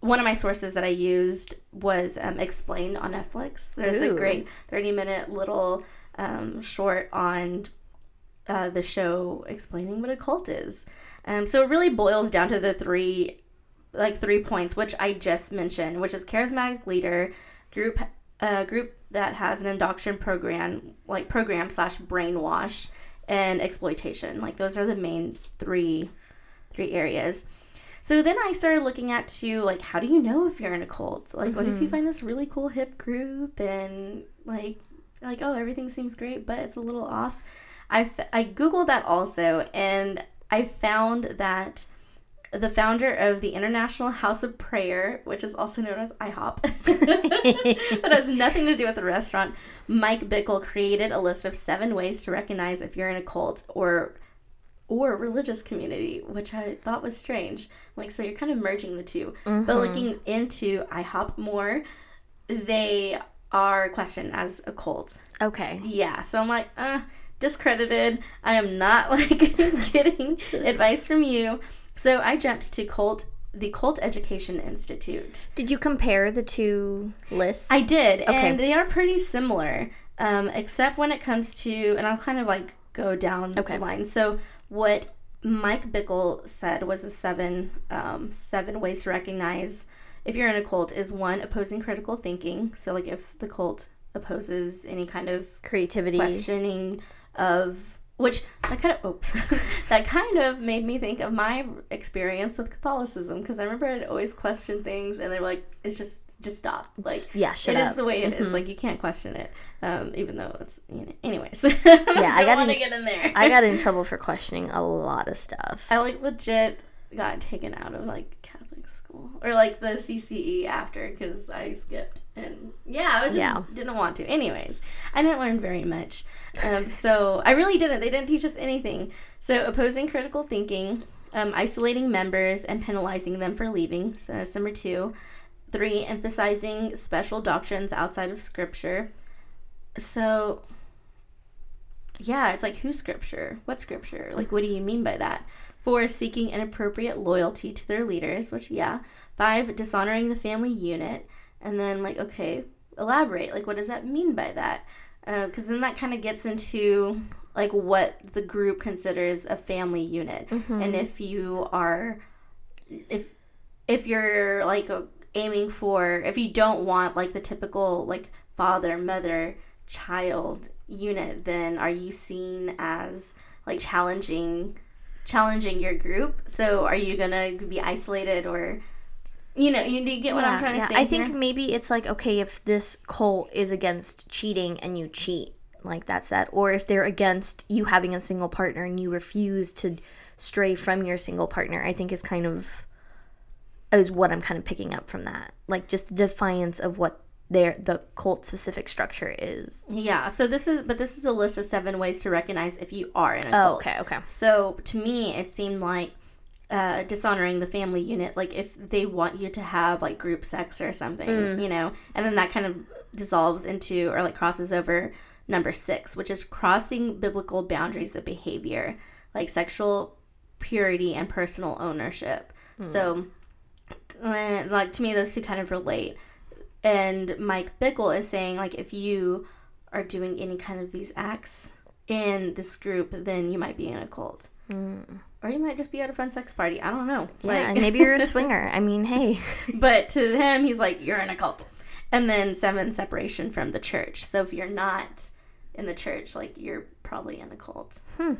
one of my sources that I used was um, Explained on Netflix. There's Ooh. a great 30 minute little um, short on uh, the show explaining what a cult is. Um, so it really boils down to the three, like three points, which I just mentioned, which is charismatic leader, group, uh, group that has an indoctrination program, like program slash brainwash, and exploitation. Like those are the main three, three areas. So then I started looking at to like how do you know if you're in a cult? Like what if you find this really cool hip group and like like oh everything seems great but it's a little off. I f- I googled that also and I found that the founder of the International House of Prayer, which is also known as IHOP, [LAUGHS] but has nothing to do with the restaurant, Mike Bickle created a list of seven ways to recognize if you're in a cult or or religious community, which I thought was strange. Like, so you're kind of merging the 2 But looking into IHOP more, they are questioned as a cult. Okay. Yeah, so I'm like, uh, discredited. I am not [LAUGHS] like getting advice from you. So I jumped to cult, the Cult Education Institute. Did you compare the two lists? I did, Okay. and they are pretty similar, um, except when it comes to, and I'll kind of like go down Okay. the line. So what Mike Bickle said was a seven, um, seven ways to recognize if you're in a cult is one opposing critical thinking. So like if the cult opposes any kind of creativity. questioning of which that kind of oops, [LAUGHS] that kind of made me think of my experience with Catholicism because I remember I'd always question things and they were like, "It's just just stop." Like yeah, shut it is the way it is. Mhm. Like you can't question it, um, even though it's you know. Anyways, [LAUGHS] I I got want to in- get in there. I got in [LAUGHS] trouble for questioning a lot of stuff. I like legit got taken out of like school or like the CCE after because I skipped and yeah, I just Yeah. didn't want to. Anyways, I didn't learn very much, um, so I really didn't. They didn't teach us anything. So opposing critical thinking, um, isolating members and penalizing them for leaving. So that's number two. Three, emphasizing special doctrines outside of scripture. So yeah, it's like who's scripture? What scripture? Like, what do you mean by that? Four, seeking inappropriate loyalty to their leaders, which, yeah. Five, dishonoring the family unit. And then, like, okay, elaborate. Like, what does that mean by that? Uh, because then that kind of gets into, like, what the group considers a family unit. Mm-hmm. And if you are, if, if you're, like, a, aiming for, if you don't want, like, the typical, like, father, mother, child unit, then are you seen as, like, challenging challenging your group. So are you gonna be isolated or you know, you do you get what I'm trying to yeah. say? I think maybe it's like okay if this cult is against cheating and you cheat, like that's that. Or if they're against you having a single partner and you refuse to stray from your single partner, I think is kind of is what I'm kind of picking up from that. Like just the defiance of what their the cult specific structure is. Yeah, so this is but this is a list of seven ways to recognize if you are in a Oh, cult. okay, okay. So to me it seemed like uh, dishonoring the family unit, like if they want you to have like group sex or something, Mm. you know, and then that kind of dissolves into or like crosses over number six, which is crossing biblical boundaries of behavior, like sexual purity and personal ownership. Hmm. So, like to me, those two kind of relate. And Mike Bickle is saying like if you are doing any kind of these acts in this group, then you might be in a cult. Or you might just be at a fun sex party. I don't know. Yeah, and maybe you're a [LAUGHS] swinger. I mean, hey. [LAUGHS] but to him, he's like, you're in a cult. And then seven, separation from the church. So if you're not in the church, like you're probably in a cult. Hmm.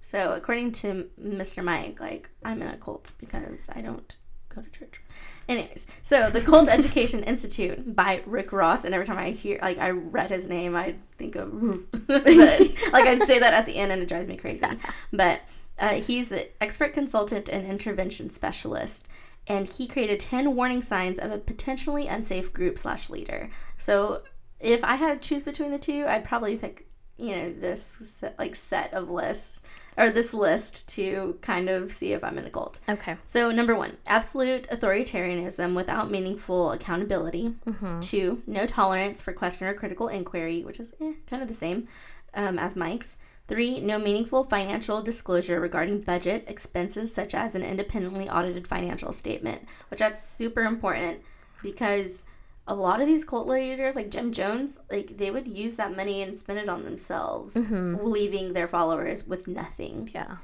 So according to Mr. Mike, like I'm in a cult because I don't go to church. Anyways, so the Cult [LAUGHS] Education Institute by Rick Ross, and every time I hear, like, I read his name, I think of, [LAUGHS] like, I'd say that at the end, and it drives me crazy. But uh, he's the expert consultant and intervention specialist, and he created ten warning signs of a potentially unsafe group slash leader. So, if I had to choose between the two, I'd probably pick, you know, this set, like set of lists or this list to kind of see if I'm in a cult. Okay. So, number one, absolute authoritarianism without meaningful accountability. Two, no tolerance for question or critical inquiry, which is eh, kind of the same um, as Mike's. Three, no meaningful financial disclosure regarding budget, expenses such as an independently audited financial statement, which that's super important because a lot of these cult leaders like Jim Jones, like they would use that money and spend it on themselves, mm-hmm. leaving their followers with nothing. Yeah.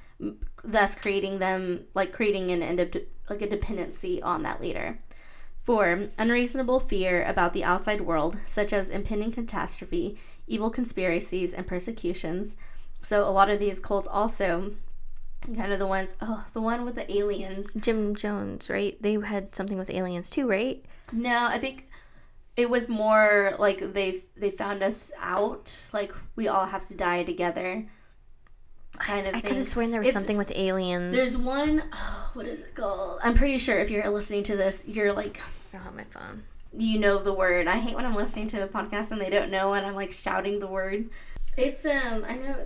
Thus creating them like creating an end of like a dependency on that leader. Four, unreasonable fear about the outside world, such as impending catastrophe, evil conspiracies, and persecutions. So a lot of these cults also kind of the ones oh the one with the aliens Jim Jones, right? They had something with aliens too, right? no i think it was more like they they found us out like we all have to die together kind of I thing. could have sworn there was It's- something with aliens. there's one oh, what is it called i'm pretty sure if you're listening to this you're like I don't have my phone. you know the word i hate when i'm listening to a podcast and they don't know and i'm like shouting the word it's um i know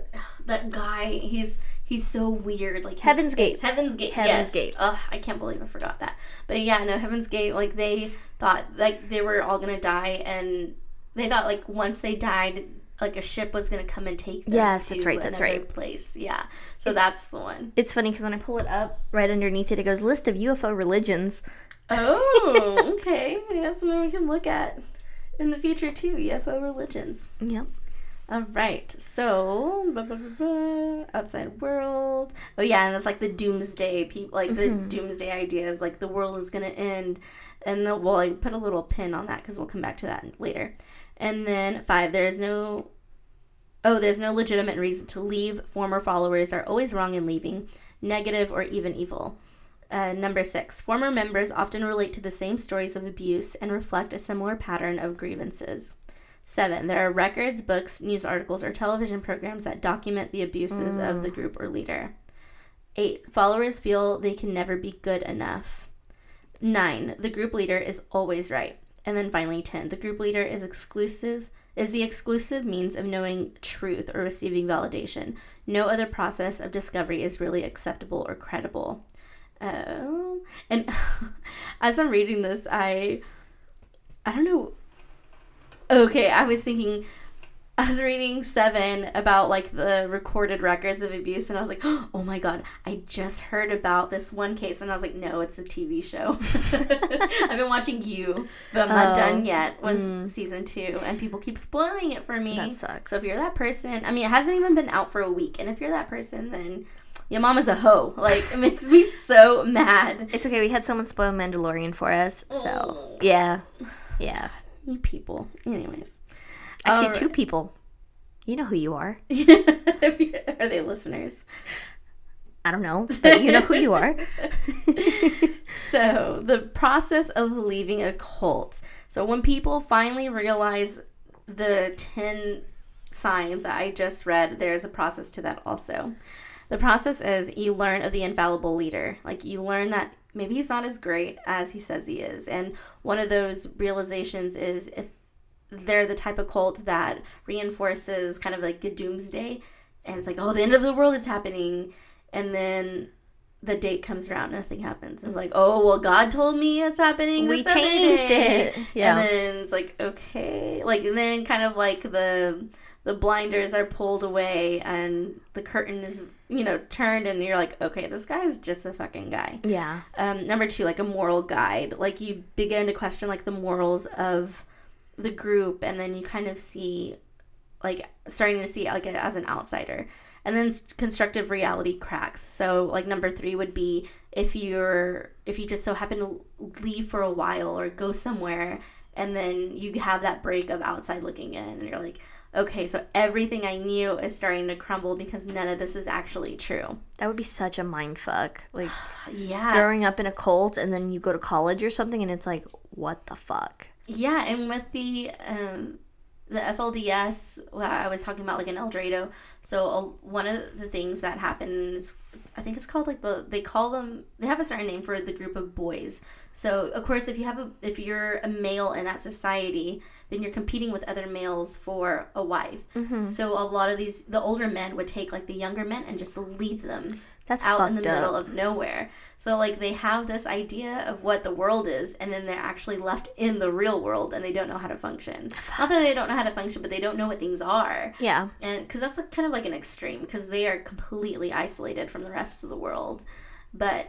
that guy he's he's so weird like Heaven's Gate. heaven's gate Heaven's yes. Gate. Ugh, i can't believe i forgot that but yeah no heaven's gate like they thought like they were all gonna die and they thought like once they died like a ship was gonna come and take them Yes, that's right, that's right. place yeah so that's the one It's funny because when I pull it up, right underneath it, it goes list of UFO religions. oh [LAUGHS] okay that's something we can look at in the future too ufo religions Yep. All right. So, blah, blah, blah, outside world. Oh yeah, and it's like the doomsday people, like the doomsday ideas, like the world is gonna end, and the, we'll like put a little pin on that because we'll come back to that later. And then five, there is no. Oh, there's no legitimate reason to leave. Former followers are always wrong in leaving, negative or even evil. Uh, number six, former members often relate to the same stories of abuse and reflect a similar pattern of grievances. Seven, there are records, books, news articles, or television programs that document the abuses of the mm. group or leader. Eight, followers feel they can never be good enough. Nine, the group leader is always right. And then finally, 10, the group leader is exclusive. Is the exclusive means of knowing truth or receiving validation. No other process of discovery is really acceptable or credible. Oh, and [LAUGHS] as I'm reading this, I, I don't know. Okay, I was thinking, I was reading seven about like the recorded records of abuse, and I was like, [GASPS] oh my god, I just heard about this one case, and I was like, no, it's a TV show. [LAUGHS] I've been watching you, but I'm not Oh. done yet with mm. season two, and people keep spoiling it for me. That sucks. So if you're that person, I mean, it hasn't even been out for a week, and if you're that person, then your mom is a hoe. Like it makes me so mad. It's okay. We had someone spoil Mandalorian for us, so Oh. yeah, yeah. You people. Anyways. Actually, Alright. two people. You know who you are. [LAUGHS] Are they listeners? I don't know, but you know who you are. [LAUGHS] So, the process of leaving a cult. So, when people finally realize the 10 signs that I just read, there's a process to that also. The process is you learn of the infallible leader. Like, you learn that maybe he's not as great as he says he is. And one of those realizations is if they're the type of cult that reinforces kind of like a doomsday and it's like oh the end of the world is happening and then the date comes around nothing happens it's like oh well god told me it's happening We changed day." it. Yeah. and then it's like okay like and then kind of like the the blinders are pulled away and the curtain is you know turned and you're like okay this guy is just a fucking guy Yeah. um, number two, like a moral guide. Like you begin to question like the morals of the group, and then you kind of see, like, starting to see it, like as an outsider. And then constructive reality cracks. So like number three would be if you're if you just so happen to leave for a while or go somewhere, and then you have that break of outside looking in, and you're like. Okay, so everything I knew is starting to crumble because none of this is actually true. That would be such a mind fuck. Like [SIGHS] Yeah. growing up in a cult and then you go to college or something and it's like, what the fuck? Yeah, and with the um, the FLDS, I was talking about like in Eldorado. So uh, one of the things that happens, I think it's called like the they call them they have a certain name for the group of boys. So of course, if you have a if you're a male in that society, then you're competing with other males for a wife. So a lot of these the older men would take like the younger men and just leave them That's out in the fucked middle of nowhere. So like they have this idea of what the world is, and then they're actually left in the real world, and they don't know how to function. Not that they don't know how to function, but they don't know what things are, Yeah. and because that's like, kind of like an extreme, because they are completely isolated from the rest of the world. But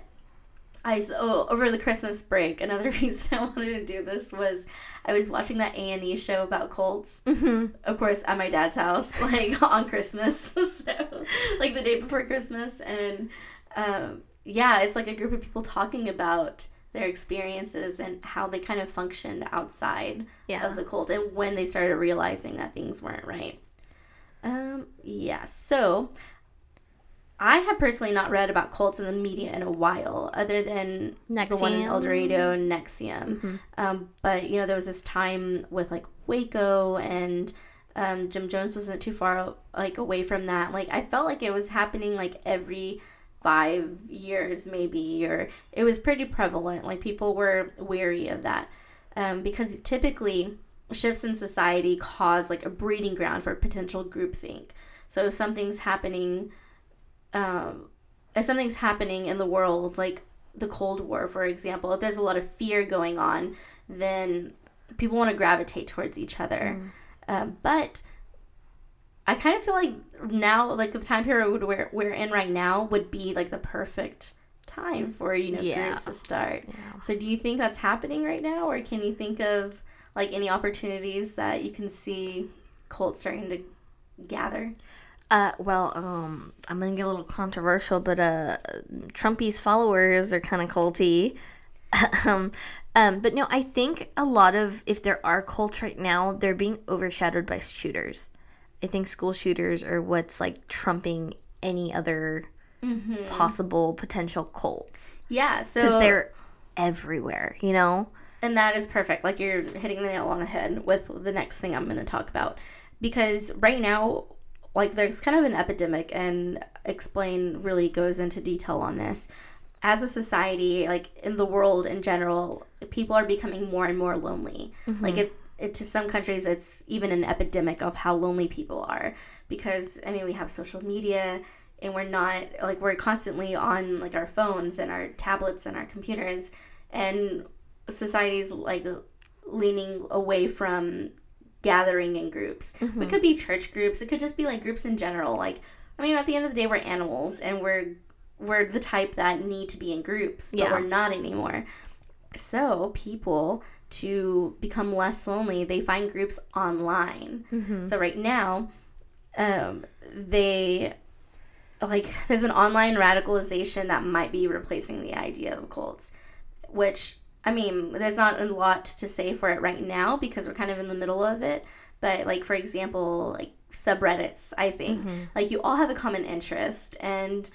I s- oh, over the Christmas break, another [LAUGHS] reason I wanted to do this was I was watching that A and E show about cults. hmm Of course, at my dad's house, [LAUGHS] like on Christmas, [LAUGHS] so like the day before Christmas, and um, yeah, it's like a group of people talking about their experiences and how they kind of functioned outside Yeah. of the cult and when they started realizing that things weren't right. Um, yeah, so I have personally not read about cults in the media in a while, other than the one in Eldorado and NXIVM. Um, but you know, there was this time with like Waco and um, Jim Jones wasn't too far like away from that. Like I felt like it was happening like every five years maybe, or it was pretty prevalent. Like people were wary of that um, because typically shifts in society cause like a breeding ground for potential groupthink. So if something's happening, um, if something's happening in the world, like the Cold War, for example, if there's a lot of fear going on, then people want to gravitate towards each other. Um, but I kind of feel like now, like the time period we're, we're in right now, would be like the perfect time for you know Yeah. groups to start. Yeah. So do you think that's happening right now, or can you think of like any opportunities that you can see cults starting to gather? Uh, well, um, I'm gonna get a little controversial, but uh, Trumpy's followers are kind of culty. [LAUGHS] um, um, but no, I think a lot of if there are cults right now, they're being overshadowed by shooters. I think school shooters are what's like trumping any other possible potential cults Yeah, so because they're everywhere. You know. And that is perfect. Like you're hitting the nail on the head with the next thing I'm going to talk about. Because right now, like there's kind of an epidemic, and explain really goes into detail on this. As a society, like in the world in general, people are becoming more and more lonely. Mm-hmm. Like it, it, to some countries, it's even an epidemic of how lonely people are. Because I mean, we have social media, and we're not like we're constantly on like our phones and our tablets and our computers, and society's like leaning away from gathering in groups. It could be church groups. It could just be like groups in general. Like I mean, at the end of the day, we're animals, and we're we're the type that need to be in groups, but Yeah. we're not anymore. So people to become less lonely, they find groups online. So right now, um, they like there's an online radicalization that might be replacing the idea of cults, which I mean, there's not a lot to say for it right now because we're kind of in the middle of it. But like for example, like subreddits, I think mm-hmm. like you all have a common interest and.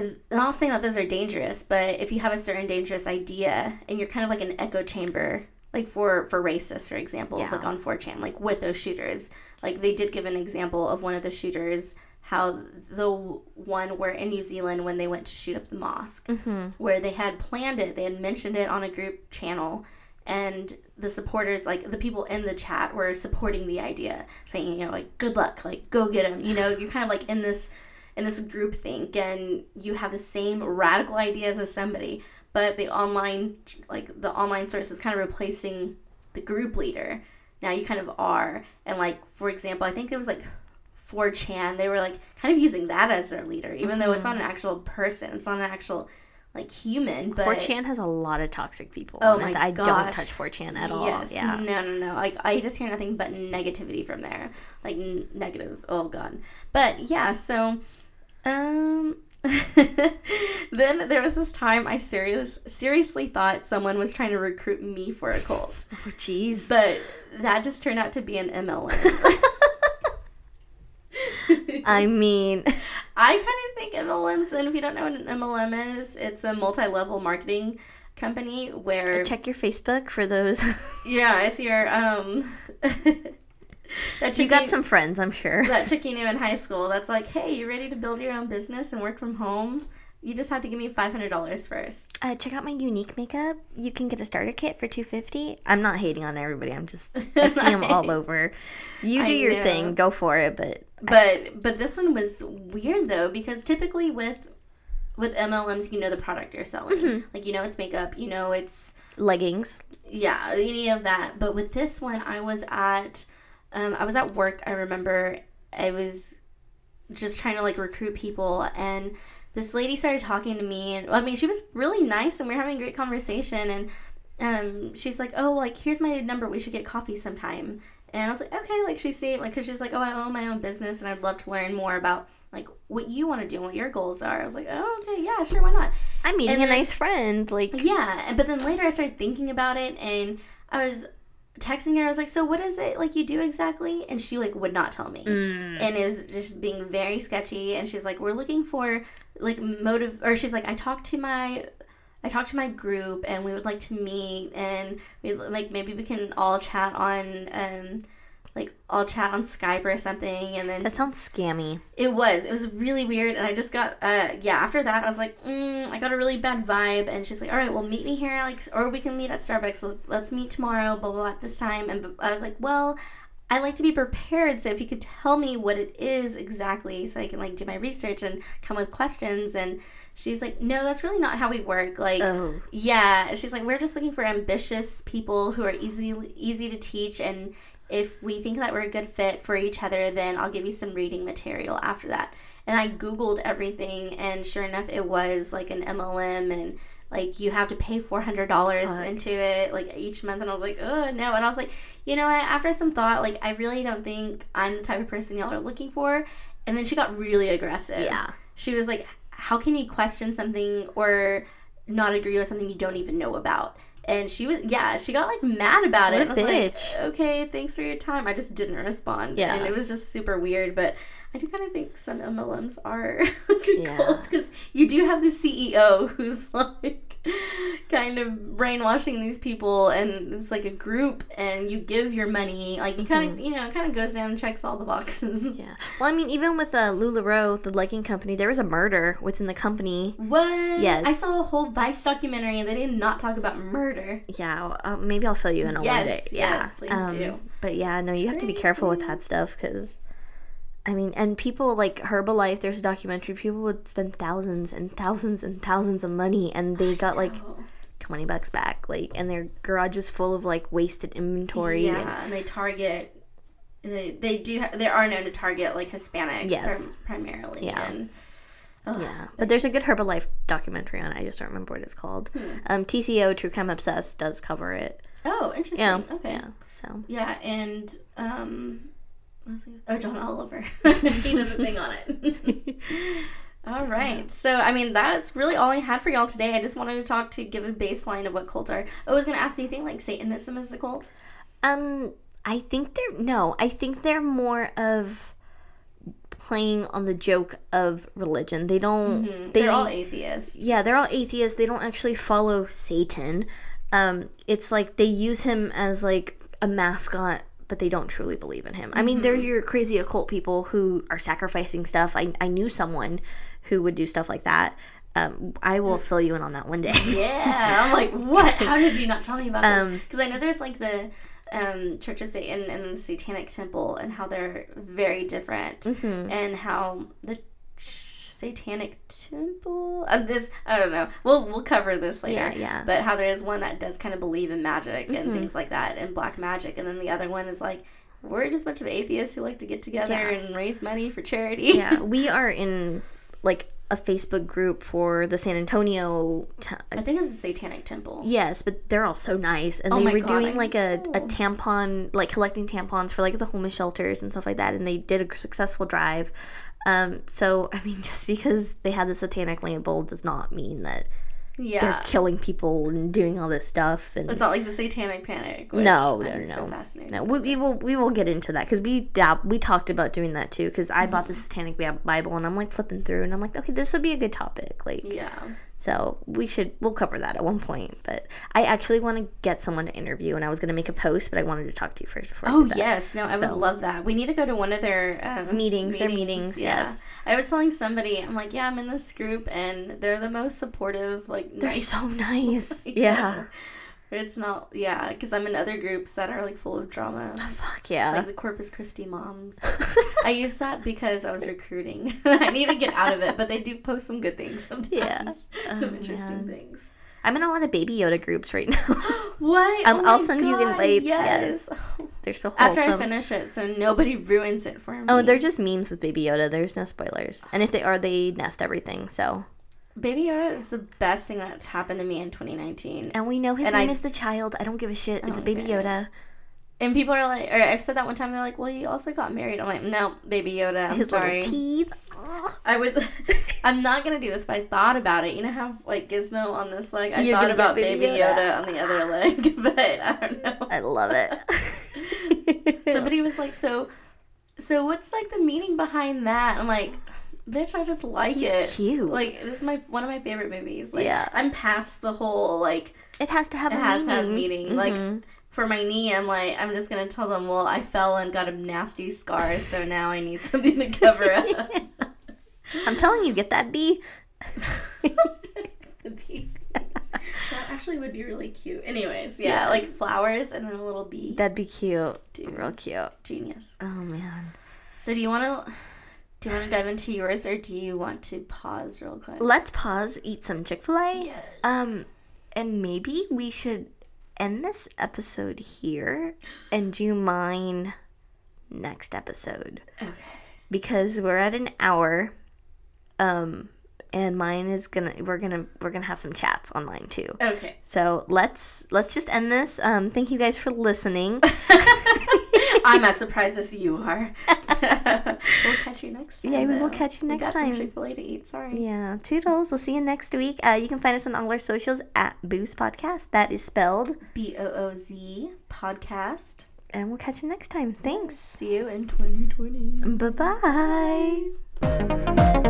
I'm not saying that those are dangerous, but if you have a certain dangerous idea and you're kind of like an echo chamber, like for for racists, for example, Yeah. like on 4chan, like with those shooters, like they did give an example of one of the shooters, how the one were in New Zealand when they went to shoot up the mosque, mm-hmm. where they had planned it, they had mentioned it on a group channel, and the supporters, like the people in the chat, were supporting the idea, saying, you know, like good luck, like go get him. You know, you're kind of like in this in this group think and you have the same radical ideas as somebody but the online like the online source is kind of replacing the group leader now you kind of are and like for example i think it was like 4chan they were like kind of using that as their leader even though it's not an actual person it's not an actual like human but 4chan has a lot of toxic people. Oh it my that I don't touch 4chan at all. Yes. Yeah. No, no, no. Like I just hear nothing but negativity from there. Like n- negative. Oh god. But yeah, so um [LAUGHS] then there was this time I serious seriously thought someone was trying to recruit me for a cult. [LAUGHS] Oh, jeez. but that just turned out to be an MLM. [LAUGHS] [LAUGHS] I mean, [LAUGHS] I kind of think MLMs, and if you don't know what an MLM is, it's a multi-level marketing company where check your Facebook for those. [LAUGHS] yeah, it's your um that you chick got some friends, I'm sure. that chick you knew in high school that's like, hey, you ready to build your own business and work from home? You just have to give me five hundred dollars first. Uh, check out my unique makeup. You can get a starter kit for two fifty. I'm not hating on everybody. I'm just I [LAUGHS] see them all over. You do I your know. thing, go for it. But But but this one was weird though because typically with with MLMs, you know the product you're selling. Like you know it's makeup, you know it's Leggings. yeah, any of that. But with this one, I was at, um, I was at work. I remember I was just trying to like recruit people, and this lady started talking to me, and I mean, she was really nice, and we were having a great conversation, and um, she's like, "Oh, like here's my number. We should get coffee sometime." And I was like, "Okay." Like she see, like, cause she's like, "Oh, I own my own business, and I'd love to learn more about." Like what you want to do and what your goals are. I was like, oh, okay, yeah, sure, why not? I'm meeting And a then- nice friend. Like, Yeah, and- but then later I started thinking about it, and I was texting her. I was like, "So what is it like you do exactly?" And she like would not tell me, mm, and is just being very sketchy. And she's like, "We're looking for like motive," or she's like, "I talked to my." I talked to my group and we would like to meet and we like maybe we can all chat on um like I'll chat on Skype or something and then that sounds scammy. it was. It was really weird, and I just got. Uh, yeah. After that, I was like, mm, I got a really bad vibe, and she's like, all right, well, meet me here, like, or we can meet at Starbucks. Let's let's meet tomorrow, blah blah, blah at this time. And I was like, well, I like to be prepared, so if you could tell me what it is exactly, so I can like do my research and come with questions. And she's like, no, that's really not how we work. Like, Oh, yeah, she's like, we're just looking for ambitious people who are easy easy to teach, and if we think that we're a good fit for each other, then I'll give you some reading material after that. And I googled everything, and sure enough, it was like an MLM, and like you have to pay four hundred dollars Fuck. into it like each month. And I was like, oh no, and I was like, you know what? After some thought, like I really don't think I'm the type of person y'all are looking for. And then she got really aggressive yeah. she was like, "How can you question something or not agree with something you don't even know about?" And she was, yeah, she got like mad about it. What a and I was bitch. like, "Okay, thanks for your time." I just didn't respond. Yeah. and it was just super weird. But I do kind of think some MLMs are [LAUGHS] a Yeah. because you do have the CEO who's [LAUGHS] like [LAUGHS] kind of brainwashing these people, and it's like a group, and you give your money, like you kind of, you know, it kind of goes down and checks all the boxes. Yeah. Well, I mean, even with uh, LuLaRoe, the legging company, there was a murder within the company. What? Yes. I saw a whole Vice documentary and they did not talk about murder. Yeah, uh, maybe I'll fill you in on Yes, one day. Yeah, yes, please do. But yeah, no, you have to be careful with that stuff because, I mean, and people like Herbalife. There's a documentary. People would spend thousands and thousands and thousands of money, and they got like Oh. twenty bucks back. Like, and their garage was full of like wasted inventory. Yeah, and- and they target. They, they do. They are known to target like Hispanics. Yes. prim- primarily. Yeah. And, ugh, Yeah, but there's a good Herbalife documentary on it. I just don't remember what it's called. Hmm. Um, TCO True Crime Obsessed does cover it. Oh, interesting. Yeah, Okay. yeah. So Yeah, and um, oh, John Oliver. [LAUGHS] [LAUGHS] he does a thing on it. [LAUGHS] all right. So, I mean, that's really all I had for y'all today. I just wanted to talk to give a baseline of what cults are. I was going to ask, do you think like Satanism is a cult? Um, I think they're no. I think they're more of playing on the joke of religion. They don't. Mm-hmm. They're all atheists. yeah, they're all atheists. They don't actually follow Satan. Um, it's like they use him as like a mascot, but they don't truly believe in him. I mean, Mm-hmm. there's your crazy occult people who are sacrificing stuff. I I knew someone who would do stuff like that. Um, I will fill you in on that one day. [LAUGHS] Yeah, I'm like, what? How did you not tell me about Um, this? Because I know there's like the um, Church of Satan and the Satanic Temple, and how they're very different, Mm-hmm. and how the ch- Satanic Temple. Uh, this I don't know. We'll we'll cover this later. Yeah, yeah. But how there is one that does kind of believe in magic and things like that, and black magic, and then the other one is like. We're just a bunch of atheists who like to get together Yeah. and raise money for charity. yeah, [LAUGHS] we are in like a Facebook group for the San Antonio. T- I think it's a Satanic Temple. yes, but they're all so nice, and Oh they were God, I doing like a, a tampon, like collecting tampons for like the homeless shelters and stuff like that, and they did a successful drive. Um, so [LAUGHS] I mean, just because they had the satanic label does not mean that Yeah. they're killing people and doing all this stuff. And It's not like the Satanic Panic. Which No, no, I'm no, So no. fascinated. No, we, we will we will get into that because we dab, we talked about doing that too. Because I bought the Mm-hmm. Satanic Bible and I'm like flipping through and I'm like, okay, this would be a good topic. Like, Yeah. So we should we'll cover that at one point. But I actually want to get someone to interview and I was gonna make a post, but I wanted to talk to you first before. I Oh yes, no, I So- would love that. We need to go to one of their um, Meetings, their meetings, yes. I was telling somebody, I'm like, yeah, I'm in this group, and they're the most supportive, like they're nice. so [LAUGHS] nice. I yeah. It's not, yeah, because I'm in other groups that are like full of drama. Fuck yeah. Like the Corpus Christi moms. [LAUGHS] I use that because I was recruiting. [LAUGHS] I need to get out of it, but they do post some good things sometimes. Yeah. [LAUGHS] some Oh, interesting man. things. I'm in a lot of Baby Yoda groups right now. What? Um, Oh I'll send you God, invites, yes. They're so wholesome. After. I finish it, so nobody ruins it for me. Oh, they're just memes with Baby Yoda. There's no spoilers. And if they are, they nest everything. So, Baby Yoda is the best thing that's happened to me in 2019. and we know his And name I- is the child. I don't give a shit. It's don't Baby. Yoda. And people are like, or I've said that one time. They're like, "Well, you also got married." I'm like, "No, Baby Yoda. I'm His sorry. little teeth. Ugh. I would. [LAUGHS] I'm not gonna do this, but I thought about it. You know how like Gizmo on this leg. I You're thought about Baby Baby Yoda. Yoda. on the other leg, [LAUGHS] but I don't know. I love it. [LAUGHS] Somebody was like, "So, so what's like the meaning behind that?" I'm like, "Bitch, I just like He's it. cute. Like this is my one of my favorite movies. Like, Yeah. I'm past the whole like it has to have it a has to have meaning. meaning. Like mm-hmm. for my knee, I'm like, I'm just gonna tell them, well, I fell and got a nasty scar, so now I need something to cover up. [LAUGHS] I'm telling you, get that B. [LAUGHS] the piece. That actually would be really cute. Anyways, yeah, Yeah. like flowers and then a little bee. That'd be cute. Dude. Real cute. Genius. Oh man. So do you want to? Do you want to dive into yours, or do you want to pause real quick? Let's pause, eat some Chick Fil A. Yes. Um, and maybe we should end this episode here and do mine next episode Okay. because we're at an hour. Um, and mine is gonna we're gonna we're gonna have some chats online too. Okay. So let's let's just end this. Um, thank you guys for listening. [LAUGHS] I'm [LAUGHS] as surprised as you are. [LAUGHS] we'll catch you next time. Yeah, we will catch you We next got some time. Chick-fil-A to eat. Sorry. yeah, toodles. We'll see you next week. Uh, you can find us on all our socials at Booz Podcast. That is spelled, B O O Z podcast. and we'll catch you next time. Thanks. See you in 2020. Bye bye.